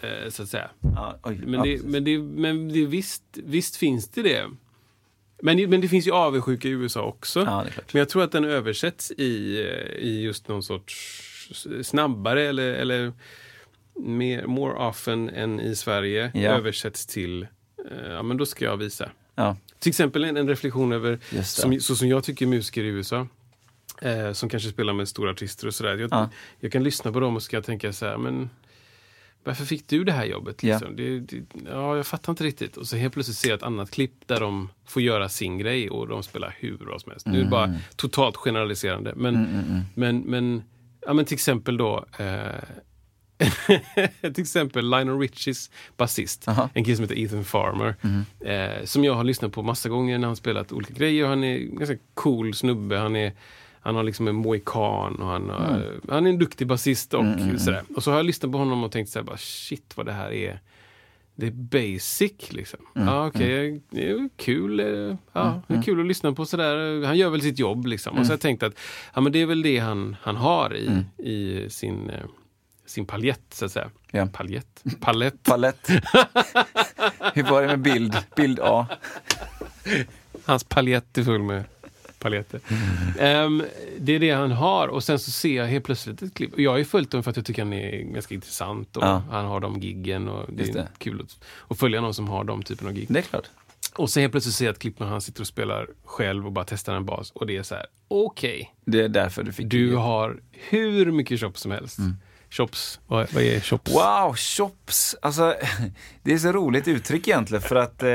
S2: eh, så att säga.
S1: Oj,
S2: Men, det, men, det, men det, visst, visst finns det det. Men, det- men det finns ju avundsjuka i USA också. Men jag tror att den översätts i, i just någon sorts snabbare eller, eller mer, more often än i Sverige.
S1: Ja.
S2: Översätts till, eh, ja men då ska jag visa.
S1: Ja,
S2: Till exempel en, en reflektion över, som, så som jag tycker musiker i USA, eh, som kanske spelar med stora artister och sådär. Jag,
S1: Ja.
S2: jag kan lyssna på dem och ska tänka så här, men varför fick du det här jobbet?
S1: Ja.
S2: Liksom? Det, det, ja, jag fattar inte riktigt. Och så helt plötsligt ser jag ett annat klipp där de får göra sin grej och de spelar hur bra som helst. Nu är det bara totalt generaliserande. Men, men, men, ja, men till exempel då eh, [laughs] till exempel Lionel Richies basist,
S1: Aha.
S2: en kille som heter Ethan Farmer. Eh, som jag har lyssnat på massa gånger när han spelat olika grejer. Han är en ganska cool snubbe. Han, är, han har liksom en mohikan och han, har, han är en duktig basist och sådär. Och så har jag lyssnat på honom och tänkt så här, bara, shit vad det här är. Det är basic liksom. Ja, okej, det är kul. eh, Ja, det är kul att lyssna på sådär. Han gör väl sitt jobb liksom. Och så har jag tänkt att ja, men det är väl det han, han har i, i sin, eh, sin paljett så att säga.
S1: Ja.
S2: Paljett? Palett?
S1: palett. [laughs] Hur var det med bild? Bild A.
S2: Hans paljett är full med paljetter. Ehm, det är det han har och sen så ser jag helt plötsligt ett klipp. Jag har ju följt honom för att jag tycker han är ganska intressant och
S1: Ja.
S2: han har de giggen och det
S1: Just
S2: är
S1: det.
S2: kul att, att följa någon som har de typen av gig.
S1: Det är klart.
S2: Och sen helt plötsligt ser jag ett klipp när han sitter och spelar själv och bara testar en bas och det är så här, okej,
S1: Det är därför du fick
S2: du har hur mycket chops som helst. Chops, vad, vad är chops?
S1: Wow, chops! Alltså, [laughs] det är så roligt uttryck egentligen för att eh,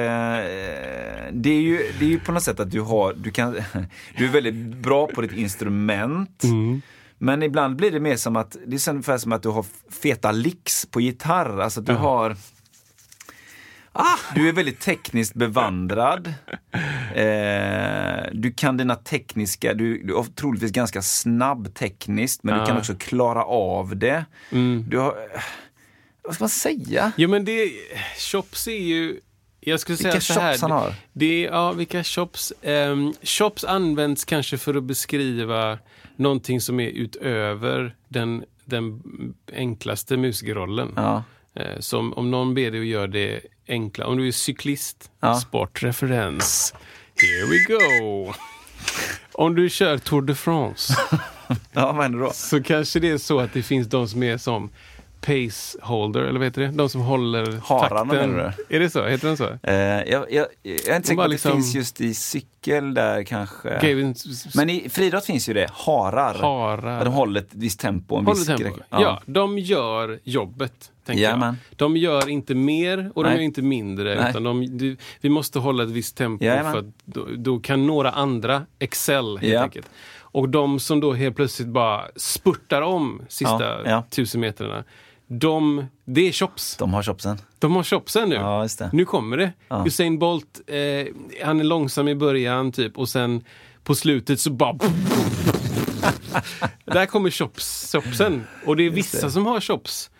S1: det, är ju, det är ju på något sätt att du har, du kan, [laughs] du är väldigt bra på ditt instrument. Men ibland blir det mer som att, det är ungefär som att du har feta licks på gitarr. Alltså du har Ah, du är väldigt tekniskt bevandrad. Eh, du kan dina tekniska, du, du är troligtvis ganska snabb tekniskt, men du
S2: Ja.
S1: kan också klara av det. Du har, vad ska man säga?
S2: Jo men det, chops är ju, jag skulle säga
S1: Vilka
S2: så här.
S1: han har?
S2: Det, ja, vilka chops? Um, chops används kanske för att beskriva någonting som är utöver den, den enklaste musikerrollen.
S1: Ja.
S2: Eh, Som om någon ber dig att göra det enkla. Om du är cyklist,
S1: Ja.
S2: sportreferens. Here we go! Om du kör Tour de France [laughs]
S1: Ja, vad händer då?
S2: så kanske det är så att det finns de som är som paceholder, eller vad heter det? De som håller
S1: Hararna,
S2: takten.
S1: menar
S2: Är det så? Heter den så?
S1: Eh, jag, jag, jag är inte säker på att
S2: liksom-
S1: det finns just i cykel där kanske.
S2: Okej, men
S1: i friidrott finns ju det, harar.
S2: Harar.
S1: De håller ett visst tempo, en
S2: Håller
S1: viss
S2: tempo.
S1: grej.
S2: Ja. de gör jobbet. Tänker
S1: Jajamän.
S2: jag. De gör inte mer och de
S1: Nej.
S2: gör inte mindre.
S1: Nej.
S2: Utan de, du, vi måste hålla ett visst tempo
S1: Jajamän.
S2: för att då, då kan några andra excel helt
S1: Ja.
S2: enkelt. Och de som då helt plötsligt bara spurtar om sista
S1: Ja, ja.
S2: tusen metrarna. De, det är chops.
S1: De har chopsen.
S2: De har chopsen nu.
S1: Ja, det.
S2: Nu kommer det.
S1: Ja.
S2: Usain Bolt, eh, han är långsam i början typ och sen på slutet så bara... [laughs] Där kommer chops, chopsen. Och det är vissa som har chops.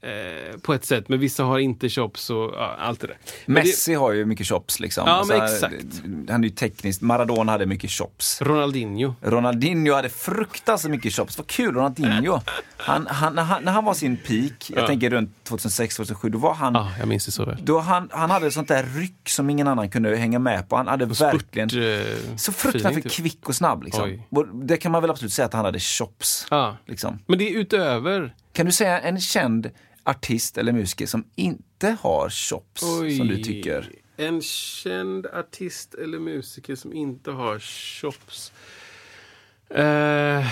S2: Eh, på ett sätt, men vissa har inte chops och ja, allt det där. Men
S1: Messi har ju mycket chops liksom.
S2: Ja, men
S1: Alltså,
S2: exakt.
S1: Han är ju tekniskt, Maradona hade mycket chops.
S2: det, Ronaldinho.
S1: Ronaldinho hade fruktansvärt mycket chops. Vad kul, Ronaldinho. Han, han, när, han, när han var sin peak, jag
S2: Ja.
S1: tänker runt 2006-2007, då var han
S2: Ja, jag minns det så väl.
S1: då han, han hade sånt där ryck som ingen annan kunde hänga med på. Han hade verkligen
S2: Spurt, eh,
S1: så fruktansvärt
S2: typ.
S1: kvick och snabb. Liksom.
S2: Oj.
S1: Och Det kan man väl absolut säga att han hade chops.
S2: Ja.
S1: Liksom.
S2: Men det är utöver.
S1: Kan du säga en känd artist eller musiker som inte har chops som du tycker?
S2: En känd artist eller musiker som inte har chops. Eh,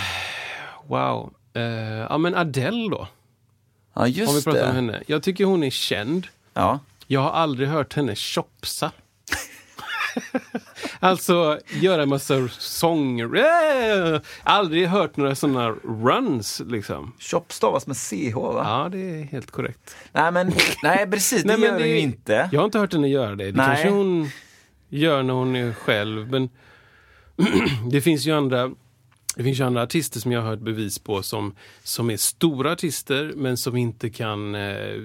S2: wow. Eh, ja, men Adele då.
S1: Ja,
S2: Om vi
S1: just
S2: pratar om
S1: det.
S2: henne. Jag tycker hon är känd.
S1: Ja.
S2: Jag har aldrig hört henne chopsa. Alltså göra en massa sånger. Eh, Aldrig hört några sådana runs liksom.
S1: Chops stavas med CH va?
S2: Ja, det är helt korrekt.
S1: Nej, men, nej precis, det
S2: Nej, men
S1: gör det ju inte.
S2: Jag har inte hört henne göra det. Det
S1: Nej.
S2: kanske hon gör när hon är själv. Men [clears throat] det finns ju andra det finns ju andra artister som jag har hört bevis på som, som är stora artister men som inte kan eh,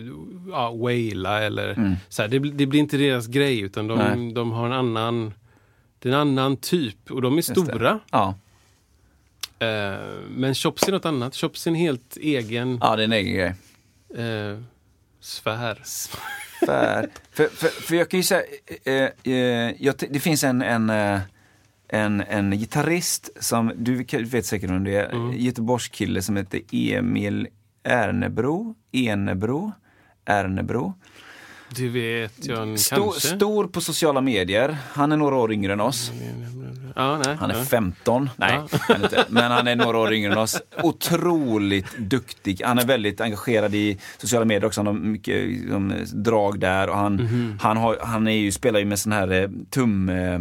S2: ja, waila eller så här, det, blir- det blir inte deras grej utan de,
S1: Mm. Nej.
S2: de har en annan en annan typ och de är
S1: Just
S2: stora.
S1: Ja.
S2: Eh, men Chops är något annat. Chops är en helt egen
S1: ja, det är en egen grej.
S2: eh, sfär.
S1: För, för, för, för jag kan ju säga, eh, eh, jag, det finns en, en, eh, en, en gitarrist som, du vet säkert om det är,
S2: Mm.
S1: Göteborgskille som heter Emil Ernebro, Enebro, Ernebro.
S2: Du vet jag
S1: Stor,
S2: kanske.
S1: stor på sociala medier. Han är några år yngre än oss.
S2: Ja, nej,
S1: Han är
S2: ja.
S1: 15. Nej, han är inte. men han är några år yngre än oss. Otroligt duktig. Han är väldigt engagerad i sociala medier också. Han har mycket liksom, drag där. Och han,
S2: Mhm.
S1: han, har, han är ju, spelar ju med sån här eh, tum, eh,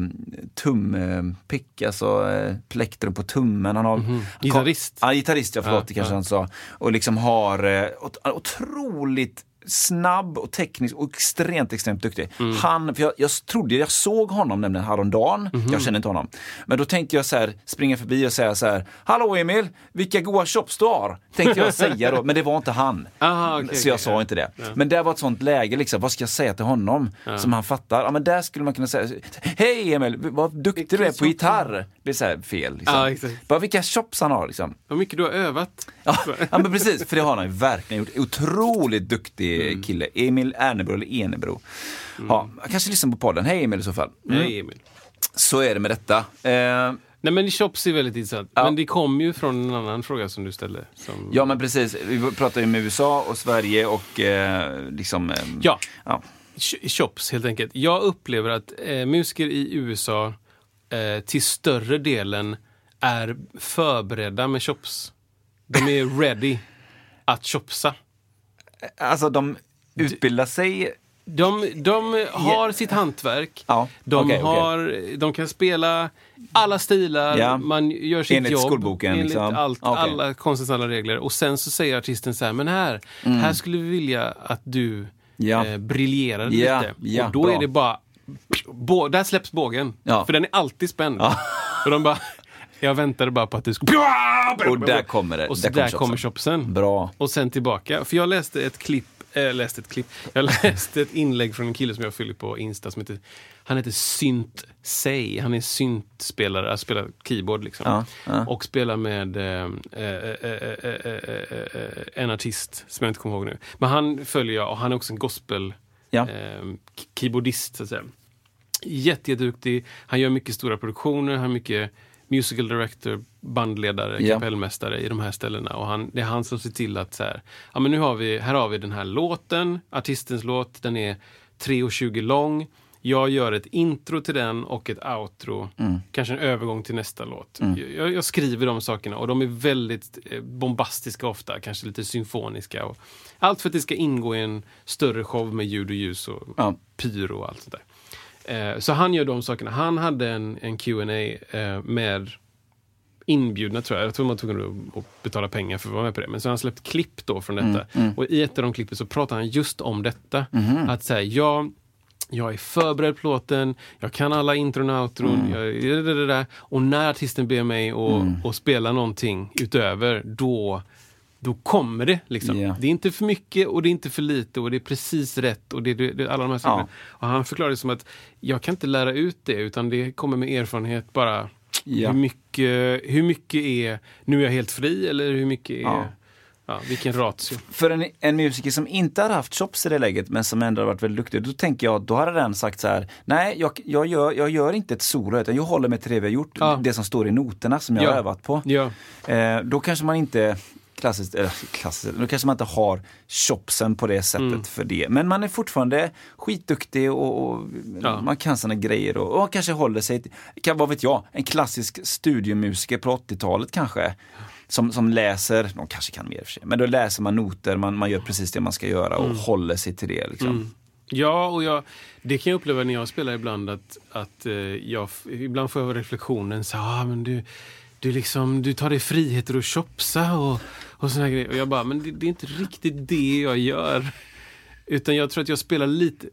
S1: tumpick, alltså eh, plektrum på tummen. Han har,
S2: Mhm. Gitarrist.
S1: Ja, gitarrist, ja förlåt,
S2: Ja,
S1: det kanske
S2: ja.
S1: han sa. Och liksom har ot- otroligt snabb och teknisk och extremt, extremt duktig.
S2: Mm.
S1: Han, för jag, jag trodde, jag såg honom nämligen häromdagen,
S2: Mhm.
S1: jag känner inte honom. Men då tänkte jag så här, springa förbi och säga så här, Hallå Emil, vilka goa chops du har! Tänkte jag säga då, men det var inte han. [laughs]
S2: Aha, okej,
S1: så jag
S2: okej,
S1: sa
S2: ja.
S1: inte det. Men det var ett sånt läge, liksom, vad ska jag säga till honom? Som han fattar. Ja men där skulle man kunna säga, Hej Emil, vad duktig du är på gitarr! Det är så här fel. Liksom.
S2: Ja, exakt.
S1: Bara vilka chops han har liksom.
S2: Vad mycket du har övat.
S1: Ja, [laughs] ja men precis, för det har han ju verkligen gjort. Otroligt duktig
S2: Mm.
S1: kille. Emil Ernebro eller Enebro. Ja, jag kanske lyssnar på podden. Hej Emil i så fall. Mm.
S2: Nej, Emil.
S1: Så är det med detta. Eh,
S2: Nej, men Chops är väldigt intressant.
S1: Ja.
S2: Men det kom ju från en annan fråga som du ställde. Som...
S1: ja men precis, vi pratar ju med USA och Sverige och eh, liksom... Eh,
S2: Ja.
S1: ja.
S2: Ch- Chops, helt enkelt. Jag upplever att eh, musiker i USA eh, till större delen är förberedda med chops. De är ready att chopsa.
S1: Alltså de utbildar sig
S2: De, de har sitt hantverk.
S1: Ja,
S2: De,
S1: okej.
S2: har, de kan spela alla stilar,
S1: Ja.
S2: man gör sitt
S1: Enligt
S2: jobb.
S1: skolboken,
S2: Enligt
S1: liksom.
S2: allt,
S1: Okej.
S2: alla konstens alla regler. Och sen så säger artisten så här, men här, här skulle vi vilja att du
S1: Mm. Ja.
S2: eh, briljerar
S1: Ja,
S2: lite.
S1: ja,
S2: och då
S1: bra.
S2: är det bara, där släpps bågen.
S1: Ja.
S2: För den är alltid spänd. Och de bara, jag väntade bara på att du skulle...
S1: Och där kommer det.
S2: Och så
S1: Där
S2: där,
S1: kommer
S2: kommer
S1: chopsen. Bra.
S2: Och sen tillbaka. För jag läste ett klipp, äh, läste ett klipp, jag [laughs] läste ett inlägg från en kille som jag följer på Insta som heter, han heter Synt Say. Han är syntspelare, han spelar keyboard liksom.
S1: Ja, ja.
S2: Och spelar med eh, eh, eh, eh, eh, eh, eh, en artist som jag inte kommer ihåg nu. Men han följer jag och han är också en gospel
S1: Ja.
S2: eh, keyboardist så att säga. Jätte, jätteduktig. Han gör mycket stora produktioner, han har mycket musical director, bandledare,
S1: Ja.
S2: kapellmästare i de här ställena. Och han, det är han som ser till att så här, ja men nu har vi, här har vi den här låten, artistens låt, den är 3.20 lång. Jag gör ett intro till den och ett outro. Kanske en övergång till nästa låt. Jag, jag skriver de sakerna och de är väldigt eh, bombastiska ofta, kanske lite symfoniska. Och allt för att det ska ingå i en större show med ljud och ljus och
S1: Ja.
S2: pyro och allt sånt där. Eh, så han gör de sakerna. Han hade en, en Q&A eh, med inbjudna tror jag. Jag tror man var tvungen att betala pengar för att vara med på det. Men så har han släppt klipp då från detta. Och i ett av de klippen så pratar han just om detta. Att säga, jag, jag är förberedd på låten, jag kan alla intron och outron. Jag, det, det. Och när artisten ber mig att att spela någonting utöver, då då kommer det. Liksom.
S1: Ja.
S2: Det är inte för mycket och det är inte för lite och det är precis rätt. och det, det, det alla de här sakerna. Och han förklarade det som att jag kan inte lära ut det utan det kommer med erfarenhet bara.
S1: Ja.
S2: Hur, mycket, hur mycket är, nu är jag helt fri eller hur mycket är,
S1: Ja.
S2: ja. vilken ratio.
S1: För en, en musiker som inte hade haft chops i det läget men som ändå har varit väldigt duktig, då tänker jag, då hade den sagt så här, nej jag, jag, gör, jag gör inte ett solo utan jag håller mig till det vi har gjort,
S2: Ja.
S1: det som står i noterna som jag
S2: Ja.
S1: har övat på.
S2: Ja.
S1: Eh, då kanske man inte klassiskt, eller klassiskt, då kanske man inte har chopsen på det sättet
S2: Mm.
S1: för det. Men man är fortfarande skitduktig och, och
S2: Ja.
S1: man kan sina grejer och, och kanske håller sig, till, kan, vad vet jag, en klassisk studiomusiker på 80-talet kanske. Som, som läser, de kanske kan mer för sig, men då läser man noter, man, man gör precis det man ska göra och håller sig till det. Liksom.
S2: Ja, och jag, det kan jag uppleva när jag spelar ibland att, att eh, jag, ibland får jag reflektionen så ah, men du, du, liksom, du tar dig friheter att chopsa och, och såna här grejer. Och jag bara, men det, det är inte riktigt det jag gör. Utan jag tror att jag spelar lite...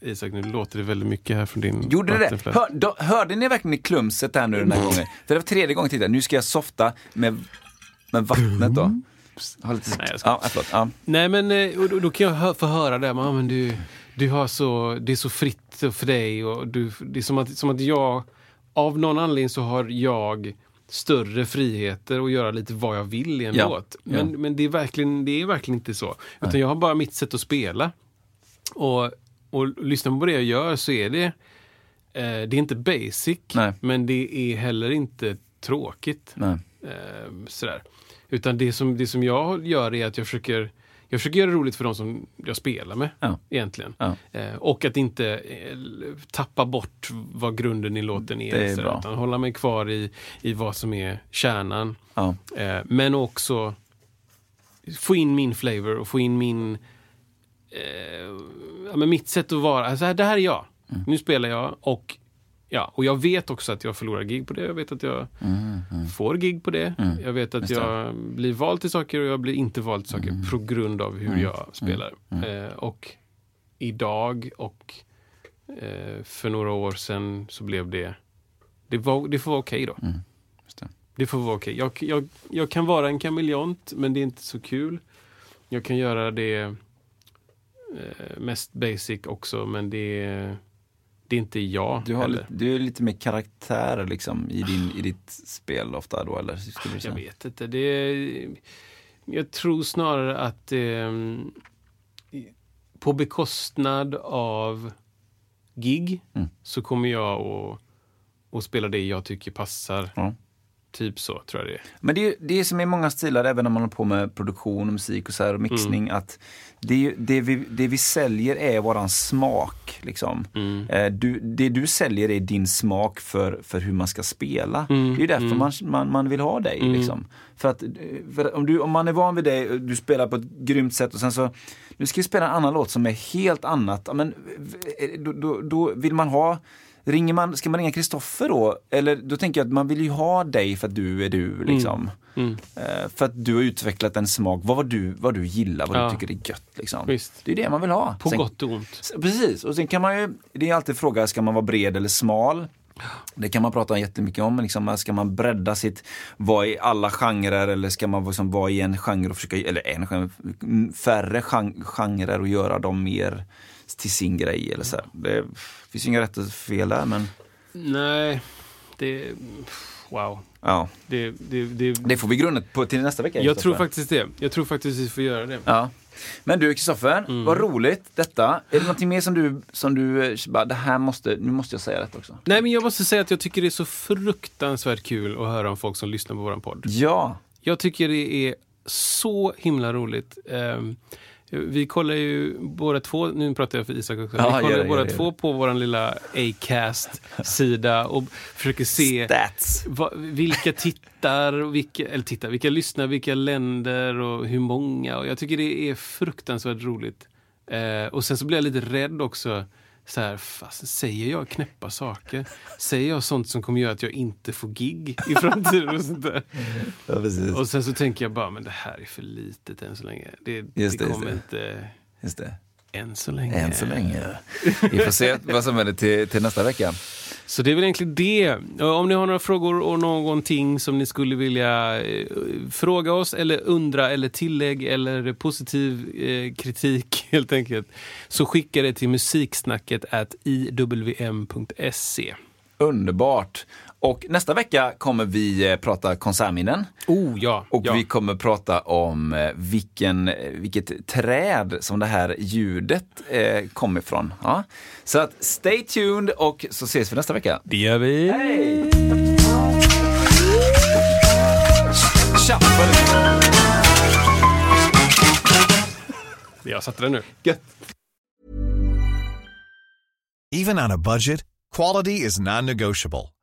S2: Isak, nu låter det väldigt mycket här från din
S1: Gjorde det. Hör, då, hörde ni verkligen i klumset här nu den här gången? För det var tredje gången tidigare, nu ska jag softa med, med vattnet då. Ha lite,
S2: Nej, jag ska-
S1: ja, förlåt. Ja.
S2: Nej, men eh, och då, då kan jag hö- få höra det. Men, men du, du har så, det är så fritt för dig. Och du, det är som att, som att jag, av någon anledning så har jag större friheter att göra lite vad jag vill i en
S1: Ja,
S2: låt.
S1: ja.
S2: Men, men det, är verkligen, det är verkligen inte så. Utan jag har bara mitt sätt att spela. Och, och lyssnar på det jag gör så är det, eh, det är inte basic,
S1: Nej.
S2: men det är heller inte tråkigt.
S1: Nej.
S2: Eh, sådär. Utan det som, det som jag gör är att jag försöker, jag försöker göra det roligt för de som jag spelar med.
S1: Ja.
S2: Egentligen.
S1: Ja.
S2: Eh, och att inte eh, tappa bort vad grunden i låten är.
S1: Det är bra.
S2: Utan hålla mig kvar i, i vad som är kärnan.
S1: Ja.
S2: Eh, men också få in min flavor och få in min eh, ja, men mitt sätt att vara. Alltså, det här är jag.
S1: Mm.
S2: Nu spelar jag och Ja, och jag vet också att jag förlorar gig på det. Jag vet att jag får gig på det. Jag vet att
S1: Mm. Mm.
S2: jag blir vald till saker och jag blir inte vald till saker på grund av hur jag spelar.
S1: Mm.
S2: Eh, och idag och eh, för några år sedan så blev det... Det, var, det får vara okej då.
S1: Mm, Just det.
S2: Det får vara okej. Jag, jag, jag kan vara en kameleont, men det är inte så kul. Jag kan göra det eh, mest basic också, men det, är- det är inte jag
S1: Du, har lite, du är lite mer karaktär liksom, i, din, i ditt spel ofta då, eller? Skulle du
S2: Jag
S1: säga?
S2: vet inte. Det är, jag tror snarare att eh, på bekostnad av gig
S1: Mm.
S2: så kommer jag att, att spela det jag tycker passar.
S1: Ja.
S2: Typ så, tror jag det är.
S1: Men det är, det är som i många stilar, även när man håller på med produktion och musik och så här och mixning,
S2: Mm.
S1: att det, det, vi, det vi säljer är våran smak. Liksom.
S2: Mm.
S1: Eh, Du, det du säljer är din smak för, för hur man ska spela.
S2: Mm,
S1: Det är därför
S2: mm.
S1: man, man, man vill ha dig.
S2: Mm.
S1: Liksom. För att, för om, du, om man är van vid dig, du spelar på ett grymt sätt och sen så, nu ska vi spela en annan låt som är helt annat. Men, eh, då, då, då vill man ha Ringer man, ska man ringa Kristoffer då? Eller då tänker jag att man vill ju ha dig för att du är du. Liksom.
S2: Mm.
S1: Eh, För att du har utvecklat en smak, vad, var du, vad du gillar, vad
S2: Ja.
S1: du tycker är gött. Liksom.
S2: Visst.
S1: Det är det man vill ha.
S2: På
S1: Sen-
S2: gott och ont.
S1: Precis, och sen kan man ju, det är alltid fråga, ska man vara bred eller smal? Det kan man prata jättemycket om, liksom, ska man bredda sitt, vara i alla genrer eller ska man liksom vara i en genre och försöka, eller en genre, mm, färre gen- genrer och göra dem mer till sin grej eller så. här. Det finns ju inga rätt och fel där, men
S2: Nej, det... Wow.
S1: ja.
S2: Det, det, det,
S1: Det får vi grundet på till nästa vecka.
S2: jag tror faktiskt det. Jag tror faktiskt vi får göra det.
S1: Ja. Men du Kristoffer,
S2: Mm.
S1: vad roligt detta. Är det någonting mer som du, som du bara, det här måste, nu måste jag säga detta också?
S2: Nej, men jag måste säga att jag tycker det är så fruktansvärt kul att höra om folk som lyssnar på våran podd.
S1: Ja.
S2: Jag tycker det är så himla roligt. Ehm, vi kollar ju båda två, nu pratar jag för Isak också,
S1: Ja,
S2: vi kollar
S1: det,
S2: båda
S1: gör det.
S2: två på vår lilla Acast-sida och försöker se
S1: Stats.
S2: Va, vilka tittar, och vilka, eller tittar, vilka lyssnar, vilka länder och hur många. Och jag tycker det är fruktansvärt roligt. Eh, och sen så blir jag lite rädd också. Så här, fast, säger jag knäppa saker? Säger jag sånt som kommer göra att jag inte får gig i framtiden? Och, sånt där?
S1: Ja,
S2: och sen så tänker jag bara, men det här är för litet än så länge. Det, det
S1: det,
S2: kommer inte
S1: Just det.
S2: Än så länge.
S1: Än så länge. Vi får se vad som händer till, till nästa vecka.
S2: Så det är väl egentligen det. Om ni har några frågor och någonting som ni skulle vilja eh, fråga oss eller undra eller tillägg eller positiv eh, kritik [laughs] helt enkelt så skicka det till musiksnacket iwm.se.
S1: Underbart. Och nästa vecka kommer vi eh, prata konsertminnen.
S2: Oh ja!
S1: Och
S2: ja.
S1: vi kommer prata om eh, vilken, eh, vilket träd som det här ljudet eh, kommer ifrån. Ja. Så att stay tuned och så ses vi nästa vecka.
S2: Det gör vi!
S1: Hej!
S2: Jag satte den nu.
S4: Even on a budget, quality is non-negotiable.